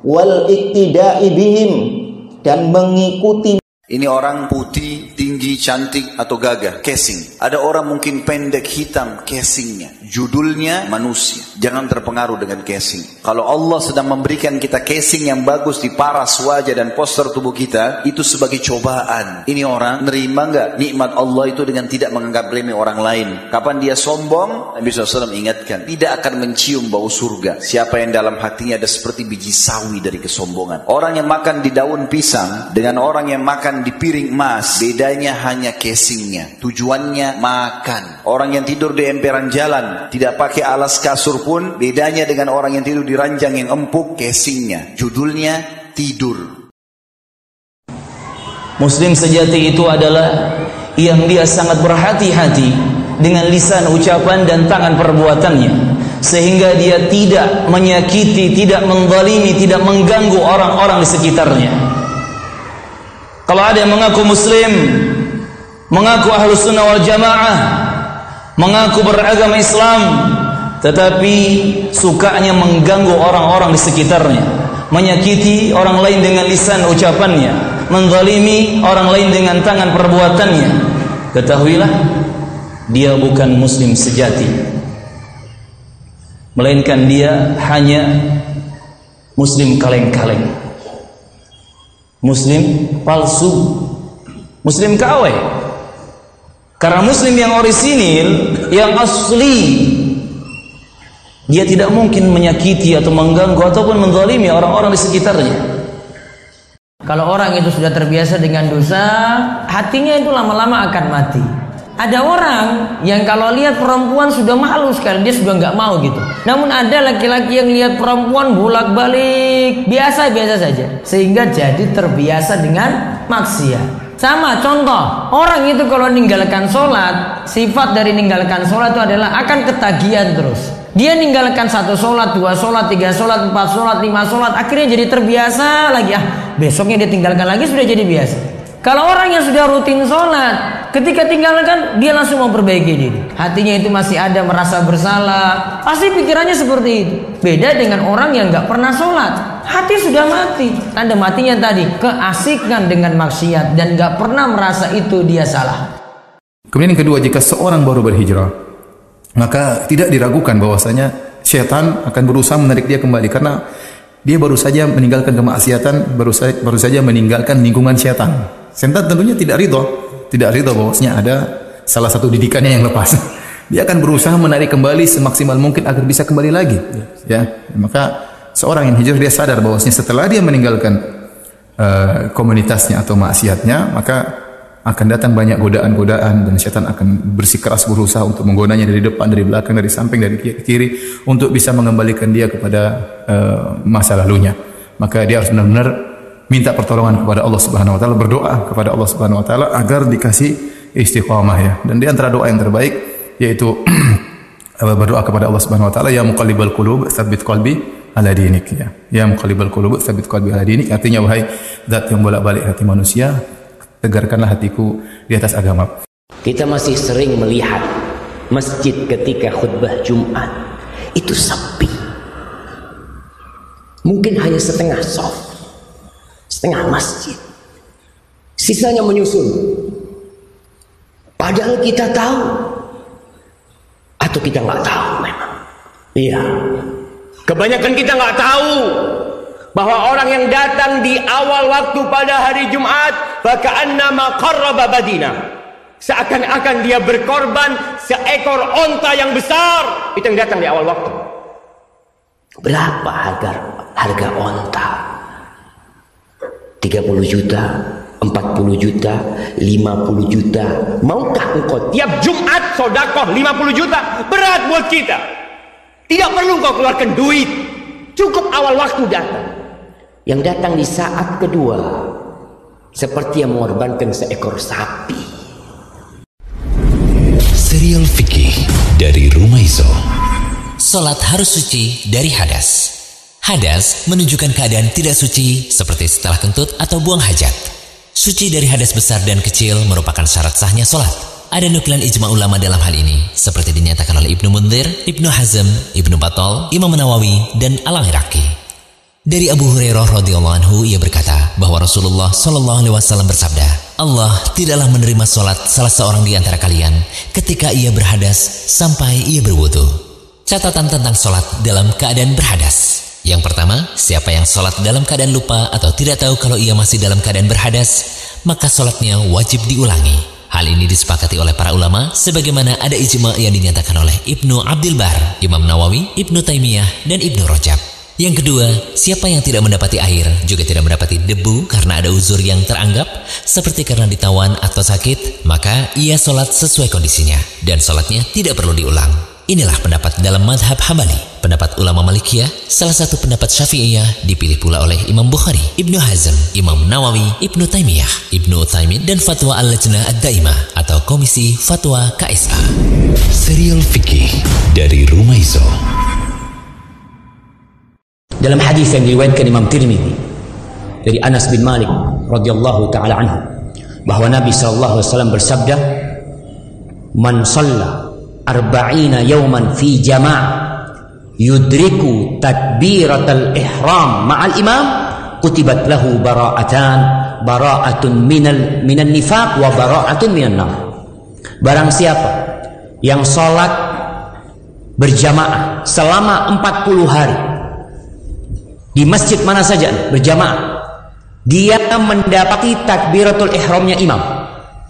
wal dan mengikuti ini orang putih, cantik atau gagah, casing. Ada orang mungkin pendek, hitam, casingnya. Judulnya manusia. Jangan terpengaruh dengan casing. Kalau Allah sedang memberikan kita casing yang bagus di paras wajah dan poster tubuh kita, itu sebagai cobaan. Ini orang nerima nggak nikmat Allah itu dengan tidak menganggap remeh orang lain. Kapan dia sombong, Nabi SAW ingatkan, tidak akan mencium bau surga. Siapa yang dalam hatinya ada seperti biji sawi dari kesombongan. Orang yang makan di daun pisang dengan orang yang makan di piring emas, bedanya hanya casingnya. Tujuannya makan. Orang yang tidur di emperan jalan, tidak pakai alas kasur pun, bedanya dengan orang yang tidur di ranjang yang empuk, casingnya. Judulnya tidur. Muslim sejati itu adalah yang dia sangat berhati-hati dengan lisan ucapan dan tangan perbuatannya sehingga dia tidak menyakiti, tidak menzalimi, tidak mengganggu orang-orang di sekitarnya. Kalau ada yang mengaku muslim, mengaku ahlus sunnah wal jamaah, mengaku beragama Islam, tetapi sukanya mengganggu orang-orang di sekitarnya, menyakiti orang lain dengan lisan ucapannya, menzalimi orang lain dengan tangan perbuatannya. Ketahuilah, dia bukan muslim sejati. Melainkan dia hanya muslim kaleng-kaleng. Muslim palsu. Muslim KW. Karena muslim yang orisinil, yang asli, dia tidak mungkin menyakiti atau mengganggu ataupun menzalimi orang-orang di sekitarnya. Kalau orang itu sudah terbiasa dengan dosa, hatinya itu lama-lama akan mati. Ada orang yang kalau lihat perempuan sudah malu sekali, dia sudah nggak mau gitu. Namun ada laki-laki yang lihat perempuan bolak-balik biasa-biasa saja, sehingga jadi terbiasa dengan maksiat. Sama contoh, orang itu kalau meninggalkan sholat, sifat dari meninggalkan sholat itu adalah akan ketagihan terus. Dia meninggalkan satu sholat, dua sholat, tiga sholat, empat sholat, lima sholat, akhirnya jadi terbiasa lagi. Ah, besoknya dia tinggalkan lagi sudah jadi biasa. Kalau orang yang sudah rutin sholat, ketika tinggalkan dia langsung memperbaiki diri. Hatinya itu masih ada merasa bersalah, pasti pikirannya seperti itu. Beda dengan orang yang nggak pernah sholat, hati sudah mati. Tanda matinya tadi keasikan dengan maksiat dan nggak pernah merasa itu dia salah. Kemudian yang kedua, jika seorang baru berhijrah, maka tidak diragukan bahwasanya syaitan akan berusaha menarik dia kembali karena dia baru saja meninggalkan kemaksiatan, baru saja, baru saja meninggalkan lingkungan syaitan. Setan tentunya tidak ridho, tidak ridho bahwasanya ada salah satu didikannya yang lepas. [LAUGHS] Dia akan berusaha menarik kembali semaksimal mungkin agar bisa kembali lagi. Ya, maka seorang yang hijrah dia sadar bahwasanya setelah dia meninggalkan uh, komunitasnya atau maksiatnya, maka akan datang banyak godaan-godaan dan setan akan bersikeras berusaha untuk menggodanya dari depan, dari belakang, dari samping, dari kiri untuk bisa mengembalikan dia kepada uh, masa lalunya. Maka dia harus benar-benar minta pertolongan kepada Allah Subhanahu wa taala, berdoa kepada Allah Subhanahu wa taala agar dikasih istiqamah ya. Dan di antara doa yang terbaik yaitu [CLEARS THROAT] berdoa kepada Allah Subhanahu wa taala ya muqallibal qulub tsabbit qalbi ala dinik ya. Ya muqallibal qulub tsabbit qalbi ala dinik artinya wahai zat yang bolak-balik hati manusia, tegarkanlah hatiku di atas agama. Kita masih sering melihat masjid ketika khutbah Jumat itu sepi. Mungkin hanya setengah soft setengah masjid. Sisanya menyusun. Padahal kita tahu atau kita nggak tahu memang. Iya. Kebanyakan kita nggak tahu bahwa orang yang datang di awal waktu pada hari Jumat nama qarraba badina. Seakan-akan dia berkorban seekor onta yang besar. Itu yang datang di awal waktu. Berapa harga harga onta? 30 juta, 40 juta, 50 juta. Maukah engkau tiap Jumat sodakoh 50 juta? Berat buat kita. Tidak perlu kau keluarkan duit. Cukup awal waktu datang. Yang datang di saat kedua. Seperti yang mengorbankan seekor sapi. Serial fikih dari Rumaiso. Salat harus suci dari hadas. Hadas menunjukkan keadaan tidak suci seperti setelah kentut atau buang hajat. Suci dari hadas besar dan kecil merupakan syarat sahnya sholat. Ada nukilan ijma ulama dalam hal ini, seperti dinyatakan oleh Ibnu Mundir, Ibnu Hazm, Ibnu Batol, Imam Nawawi, dan Al-Iraqi. Dari Abu Hurairah radhiyallahu anhu ia berkata bahwa Rasulullah shallallahu alaihi wasallam bersabda, Allah tidaklah menerima sholat salah seorang di antara kalian ketika ia berhadas sampai ia berwudu. Catatan tentang sholat dalam keadaan berhadas. Yang pertama, siapa yang sholat dalam keadaan lupa atau tidak tahu kalau ia masih dalam keadaan berhadas, maka sholatnya wajib diulangi. Hal ini disepakati oleh para ulama sebagaimana ada ijma yang dinyatakan oleh Ibnu Abdul Bar, Imam Nawawi, Ibnu Taimiyah, dan Ibnu Rajab. Yang kedua, siapa yang tidak mendapati air juga tidak mendapati debu karena ada uzur yang teranggap seperti karena ditawan atau sakit, maka ia sholat sesuai kondisinya dan sholatnya tidak perlu diulang. Inilah pendapat dalam madhab Hambali. Pendapat ulama Malikiyah, salah satu pendapat Syafi'iyah dipilih pula oleh Imam Bukhari, Ibnu Hazm, Imam Nawawi, Ibnu Taimiyah, Ibnu Utsaimin dan Fatwa Al-Lajnah Ad-Daimah atau Komisi Fatwa KSA. Serial Fikih dari Rumaiso. dalam hadis yang diriwayatkan Imam Tirmidzi dari Anas bin Malik radhiyallahu taala anhu bahwa Nabi sallallahu alaihi wasallam bersabda man shalla arba'ina yawman fi jama'ah yudriku takbiratal ihram ma'al imam kutibat lahu bara'atan bara'atun minal minan nifaq wa bara'atun minan nar. Barang siapa yang sholat berjamaah selama 40 hari di masjid mana saja berjamaah dia mendapati takbiratul ihramnya imam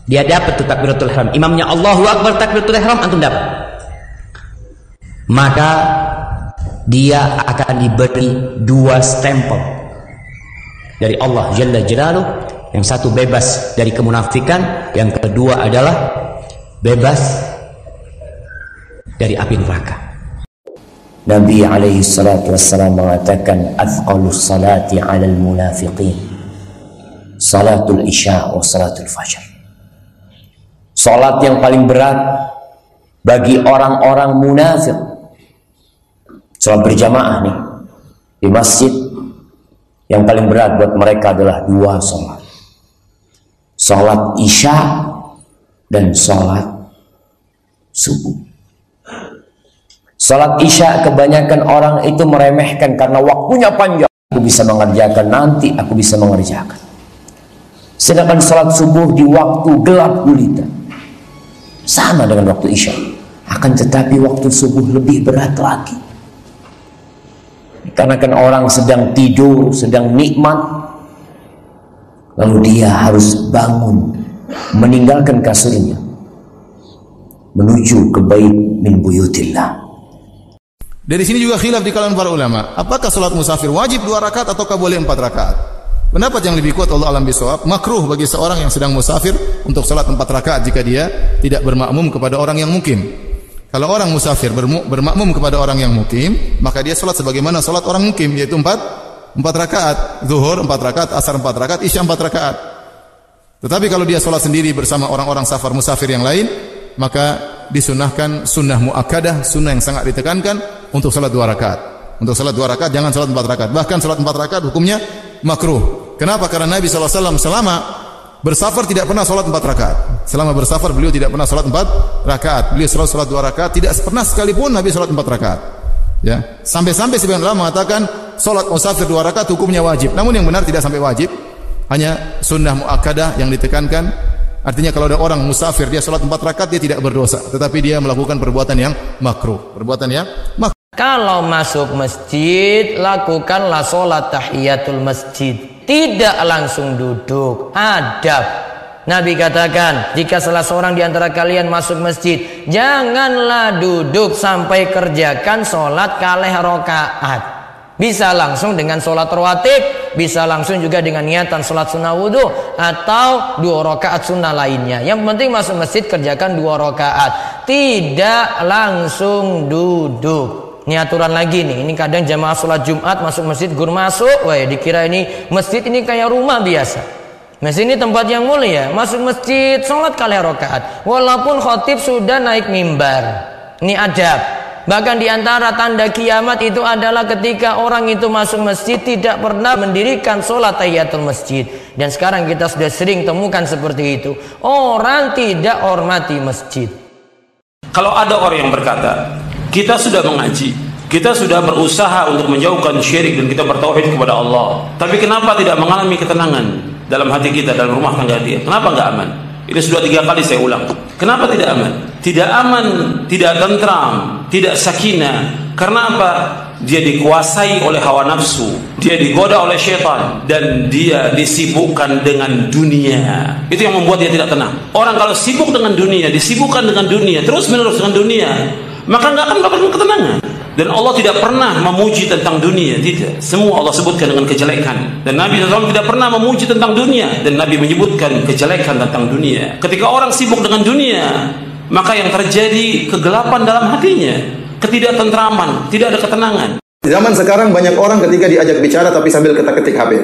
dia dapat tuh takbiratul ihram. Imamnya Allahu Akbar takbiratul ihram antum dapat. Maka dia akan diberi dua stempel. Dari Allah Jalla Jalaluh. Yang satu bebas dari kemunafikan yang kedua adalah bebas dari api neraka. Nabi alaihi salatu wassalam mengatakan athqalus salati alal munafiqin. Salatul isya wa salatul fajr salat yang paling berat bagi orang-orang munafik Sholat berjamaah nih di masjid yang paling berat buat mereka adalah dua sholat. Sholat isya dan sholat subuh. Sholat isya kebanyakan orang itu meremehkan karena waktunya panjang. Aku bisa mengerjakan nanti, aku bisa mengerjakan. Sedangkan sholat subuh di waktu gelap gulita. Sama dengan waktu isya. Akan tetapi waktu subuh lebih berat lagi. Karena kan orang sedang tidur, sedang nikmat. Lalu dia harus bangun, meninggalkan kasurnya. Menuju ke bait min buyutillah. Dari sini juga khilaf di kalangan para ulama. Apakah salat musafir wajib dua rakaat ataukah boleh empat rakaat? Pendapat yang lebih kuat Allah alam bisawab, makruh bagi seorang yang sedang musafir untuk salat empat rakaat jika dia tidak bermakmum kepada orang yang mukim. Kalau orang musafir bermakmum kepada orang yang mukim, maka dia salat sebagaimana salat orang mukim yaitu empat empat rakaat, zuhur empat rakaat, asar empat rakaat, isya empat rakaat. Tetapi kalau dia salat sendiri bersama orang-orang safar musafir yang lain, maka disunahkan sunnah muakkadah, sunnah yang sangat ditekankan untuk salat dua rakaat. Untuk salat dua rakaat jangan salat empat rakaat. Bahkan salat empat rakaat hukumnya makruh. Kenapa? Karena Nabi SAW selama Bersafar tidak pernah sholat empat rakaat. Selama bersafar beliau tidak pernah sholat empat rakaat. Beliau selalu sholat dua rakaat. Tidak pernah sekalipun Nabi sholat empat rakaat. Ya, sampai-sampai sebagian ulama mengatakan sholat musafir dua rakaat hukumnya wajib. Namun yang benar tidak sampai wajib. Hanya sunnah muakkadah yang ditekankan. Artinya kalau ada orang musafir dia sholat empat rakaat dia tidak berdosa, tetapi dia melakukan perbuatan yang makruh, perbuatan yang makruh. Kalau masuk masjid, lakukanlah sholat tahiyatul masjid. Tidak langsung duduk adab Nabi katakan jika salah seorang di antara kalian masuk masjid janganlah duduk sampai kerjakan sholat kaleh rokaat. Bisa langsung dengan sholat rawatib bisa langsung juga dengan niatan sholat sunnah wudhu atau dua rakaat sunnah lainnya. Yang penting masuk masjid kerjakan dua rakaat tidak langsung duduk ini aturan lagi nih. Ini kadang jamaah sholat Jumat masuk masjid gur masuk, wah dikira ini masjid ini kayak rumah biasa. Masjid ini tempat yang mulia. Masuk masjid sholat kali rakaat. Walaupun khotib sudah naik mimbar. Ini adab. Bahkan di antara tanda kiamat itu adalah ketika orang itu masuk masjid tidak pernah mendirikan sholat tahiyatul masjid. Dan sekarang kita sudah sering temukan seperti itu. Orang tidak hormati masjid. Kalau ada orang yang berkata, kita sudah mengaji, kita sudah berusaha untuk menjauhkan syirik dan kita bertauhid kepada Allah. Tapi kenapa tidak mengalami ketenangan dalam hati kita dalam rumah tangga dia? Kenapa nggak aman? Ini sudah tiga kali saya ulang. Kenapa tidak aman? Tidak aman, tidak tentram, tidak sakinah. Karena apa? Dia dikuasai oleh hawa nafsu, dia digoda oleh syaitan, dan dia disibukkan dengan dunia. Itu yang membuat dia tidak tenang. Orang kalau sibuk dengan dunia, disibukkan dengan dunia, terus menerus dengan dunia, maka nggak akan mendapatkan ketenangan. Dan Allah tidak pernah memuji tentang dunia, tidak. Semua Allah sebutkan dengan kejelekan. Dan Nabi SAW tidak pernah memuji tentang dunia. Dan Nabi menyebutkan kejelekan tentang dunia. Ketika orang sibuk dengan dunia, maka yang terjadi kegelapan dalam hatinya. Ketidaktentraman, tidak ada ketenangan. Zaman sekarang banyak orang ketika diajak bicara tapi sambil ketik-ketik HP.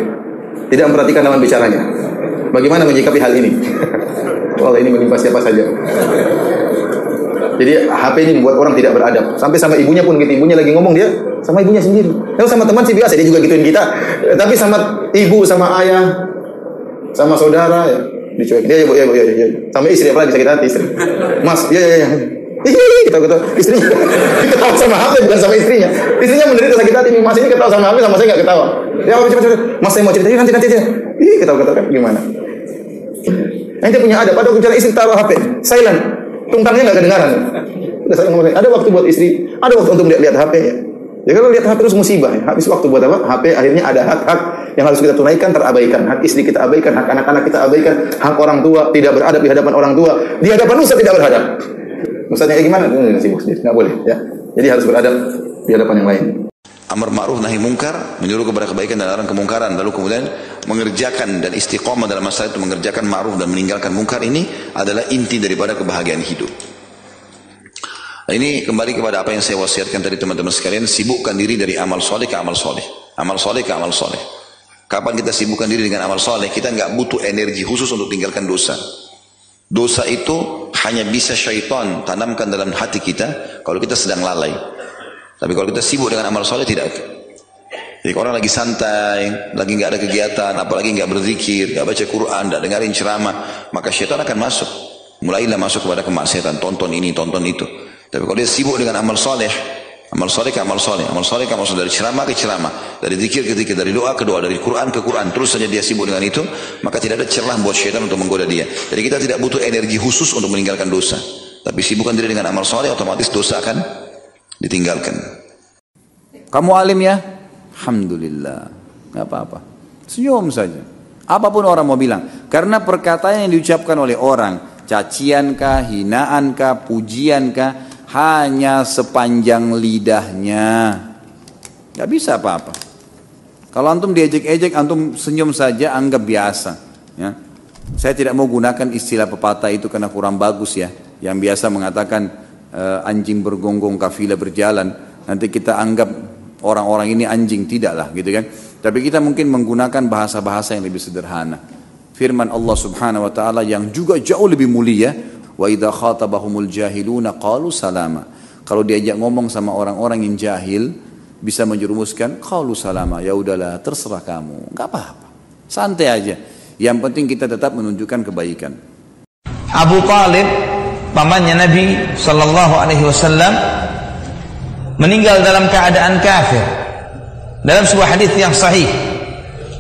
Tidak memperhatikan lawan bicaranya. Bagaimana menyikapi hal ini? [LAUGHS] Kalau ini menimpa siapa saja. Jadi HP ini membuat orang tidak beradab. Sampai sama ibunya pun gitu. Ibunya lagi ngomong dia sama ibunya sendiri. Kalau sama teman sih biasa dia juga gituin kita. Tapi sama ibu, sama ayah, sama saudara ya dicuek. Dia ya bu, ya bu, ya, ya. Sama istri apalagi sakit hati istri. Mas, ya ya ya. Hihihi, ketawa ketawa istrinya [LAUGHS] ketawa sama HP bukan sama istrinya istrinya menderita sakit hati mas ini ketawa sama HP sama saya nggak ketawa ya cepat cepat mas saya mau cerita nanti nanti aja ih ketawa ketawa gimana Ente punya ada pada bicara istri taruh HP silent tungtangnya nggak kedengaran udah saya ngomong ada waktu buat istri ada waktu untuk lihat, lihat HP ya Ya kalau lihat HP terus musibah ya. Habis waktu buat apa? HP akhirnya ada hak-hak yang harus kita tunaikan terabaikan. Hak istri kita abaikan, hak anak-anak kita abaikan, hak orang tua tidak beradab di hadapan orang tua, di hadapan ustaz tidak beradab. Ustaznya kayak gimana? Enggak sibuk sendiri, enggak boleh ya. Jadi harus beradab di hadapan yang lain. Amar ma'ruf nahi mungkar, menyuruh kepada kebaikan dan larang kemungkaran, lalu kemudian mengerjakan dan istiqomah dalam masalah itu mengerjakan ma'ruf dan meninggalkan mungkar ini adalah inti daripada kebahagiaan hidup. Nah, ini kembali kepada apa yang saya wasiatkan tadi teman-teman sekalian, sibukkan diri dari amal soleh ke amal soleh. Amal soleh ke amal soleh. Kapan kita sibukkan diri dengan amal soleh, kita nggak butuh energi khusus untuk tinggalkan dosa. Dosa itu hanya bisa syaitan tanamkan dalam hati kita kalau kita sedang lalai. Tapi kalau kita sibuk dengan amal soleh tidak. Jadi orang lagi santai, lagi nggak ada kegiatan, apalagi nggak berzikir, nggak baca Quran, nggak dengerin ceramah, maka syaitan akan masuk. Mulailah masuk kepada kemaksiatan, tonton ini, tonton itu. Tapi kalau dia sibuk dengan amal soleh, amal soleh ke amal soleh, amal soleh ke amal soleh, dari ceramah ke ceramah, dari zikir ke zikir, dari doa ke doa, dari Quran ke Quran, terus saja dia sibuk dengan itu, maka tidak ada celah buat syaitan untuk menggoda dia. Jadi kita tidak butuh energi khusus untuk meninggalkan dosa. Tapi sibukkan diri dengan amal soleh, otomatis dosa akan ditinggalkan. Kamu alim ya? Alhamdulillah. Gak apa-apa. Senyum saja. Apa pun orang mau bilang. Karena perkataan yang diucapkan oleh orang, cacian kah, hinaan kah, pujian kah, hanya sepanjang lidahnya. Gak bisa apa-apa. Kalau antum diejek-ejek, antum senyum saja, anggap biasa. Ya. Saya tidak mau gunakan istilah pepatah itu karena kurang bagus ya. Yang biasa mengatakan uh, anjing bergonggong kafilah berjalan. Nanti kita anggap orang-orang ini anjing tidak lah gitu kan. Tapi kita mungkin menggunakan bahasa-bahasa yang lebih sederhana. Firman Allah Subhanahu wa taala yang juga jauh lebih mulia, wa idza khatabahumul jahiluna qalu salama. Kalau diajak ngomong sama orang-orang yang jahil bisa menjerumuskan qalu salama. Ya udahlah, terserah kamu. Enggak apa-apa. Santai aja. Yang penting kita tetap menunjukkan kebaikan. Abu Talib pamannya Nabi Sallallahu Alaihi Wasallam meninggal dalam keadaan kafir. Dalam sebuah hadis yang sahih.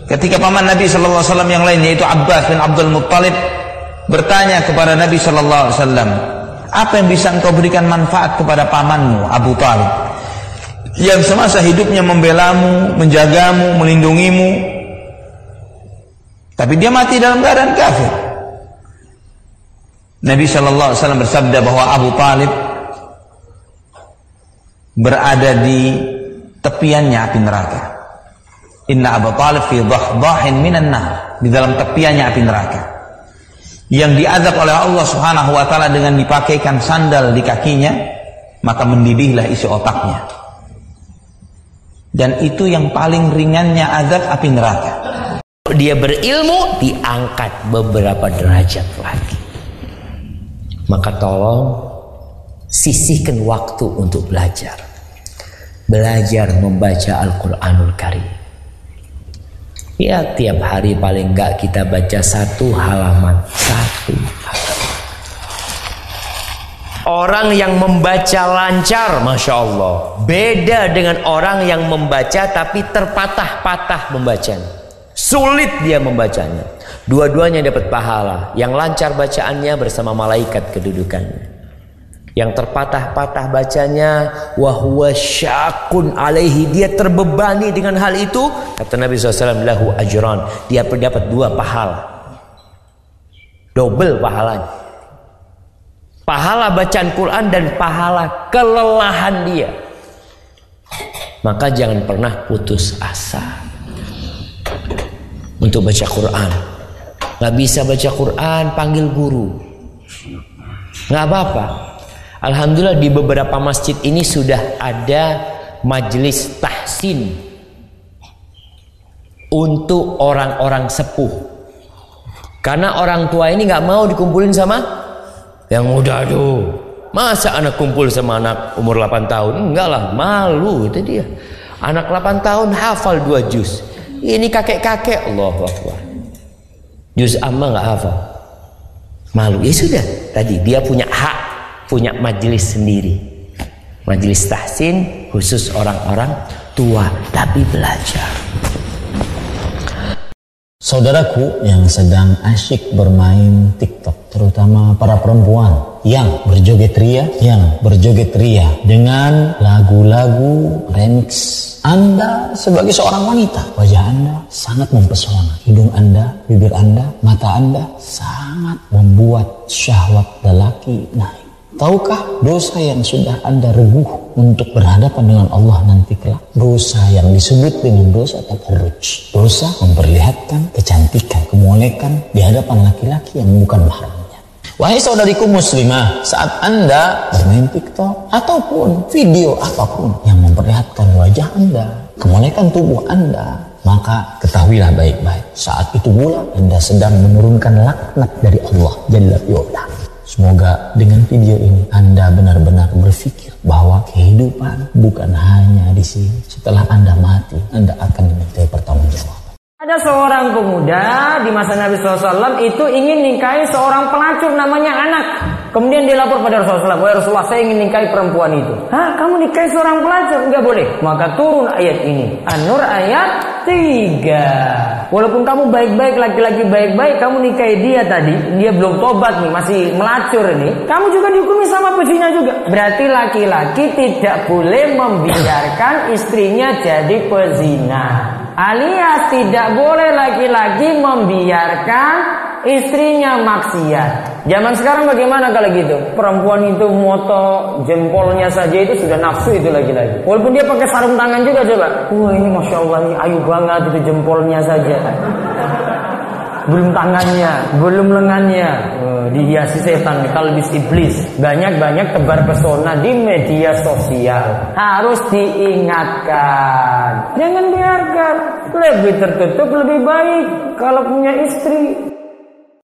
Ketika paman Nabi Sallallahu Alaihi Wasallam yang lain yaitu Abbas bin Abdul Muttalib bertanya kepada Nabi Sallallahu Alaihi Wasallam apa yang bisa engkau berikan manfaat kepada pamanmu Abu Talib? Yang semasa hidupnya membelamu, menjagamu, melindungimu. Tapi dia mati dalam keadaan kafir. Nabi Shallallahu Alaihi Wasallam bersabda bahwa Abu Talib berada di tepiannya api neraka. Inna Abu Talib fi dhahdahin minan nar di dalam tepiannya api neraka. Yang diazab oleh Allah Subhanahu wa taala dengan dipakaikan sandal di kakinya, maka mendidihlah isi otaknya. Dan itu yang paling ringannya azab api neraka dia berilmu diangkat beberapa derajat lagi maka tolong sisihkan waktu untuk belajar belajar membaca Al-Quranul Karim ya tiap hari paling enggak kita baca satu halaman satu Orang yang membaca lancar, masya Allah, beda dengan orang yang membaca tapi terpatah-patah membacanya. Sulit dia membacanya. Dua-duanya dapat pahala. Yang lancar bacaannya bersama malaikat kedudukannya. Yang terpatah-patah bacanya wahwa syakun alaihi dia terbebani dengan hal itu kata Nabi SAW lahu ajran dia dapat dua pahala double pahalanya pahala bacaan Quran dan pahala kelelahan dia maka jangan pernah putus asa untuk baca Quran. Nggak bisa baca Quran, panggil guru. Nggak apa-apa. Alhamdulillah di beberapa masjid ini sudah ada majelis tahsin untuk orang-orang sepuh. Karena orang tua ini nggak mau dikumpulin sama yang muda tuh. Masa anak kumpul sama anak umur 8 tahun? Enggak lah, malu itu dia. Anak 8 tahun hafal dua juz. Ini kakek-kakek Allahu Akbar. Juz amma nggak hafal. Malu. Ya sudah, tadi dia punya hak, punya majelis sendiri. Majelis tahsin khusus orang-orang tua tapi belajar. Saudaraku yang sedang asyik bermain TikTok, terutama para perempuan yang berjoget ria, yang berjoget ria dengan lagu-lagu remix. Anda sebagai seorang wanita, wajah Anda sangat mempesona. Hidung Anda, bibir Anda, mata Anda sangat membuat syahwat lelaki naik. Tahukah dosa yang sudah Anda reguh untuk berhadapan dengan Allah nanti kelak? Dosa yang disebut dengan dosa tabarruj. Dosa memperlihatkan kecantikan, kemolekan di hadapan laki-laki yang bukan mahramnya. Wahai saudariku muslimah, saat Anda bermain TikTok ataupun video apa pun yang memperlihatkan wajah Anda, kemolekan tubuh Anda, maka ketahuilah baik-baik. Saat itu pula Anda sedang menurunkan laknat dari Allah Jalla fi'ula. Semoga dengan video ini Anda benar-benar berpikir bahwa kehidupan bukan hanya di sini. Setelah Anda mati, Anda akan dimintai pertanggungjawaban. Ada seorang pemuda di masa Nabi SAW itu ingin nikahi seorang pelacur namanya anak. Kemudian dia lapor pada Rasulullah, Wahai Rasulullah saya ingin nikahi perempuan itu. Hah, kamu nikahi seorang pelacur? Enggak boleh. Maka turun ayat ini. An-Nur ayat 3. Walaupun kamu baik-baik, laki-laki baik-baik, kamu nikahi dia tadi, dia belum tobat nih, masih melacur ini. Kamu juga dihukumi sama pezinya juga. Berarti laki-laki tidak boleh membiarkan istrinya jadi pezina. Alias tidak boleh laki-laki membiarkan istrinya maksiat. Zaman sekarang bagaimana kalau gitu? Perempuan itu moto jempolnya saja itu sudah nafsu itu lagi-lagi. Walaupun dia pakai sarung tangan juga coba. Wah ini masya Allah ini ayu banget itu jempolnya saja. Belum tangannya, belum lengannya. Dihiasi setan, kalbis iblis. Banyak-banyak tebar pesona di media sosial. Harus diingatkan. Jangan biarkan. Lebih tertutup lebih baik kalau punya istri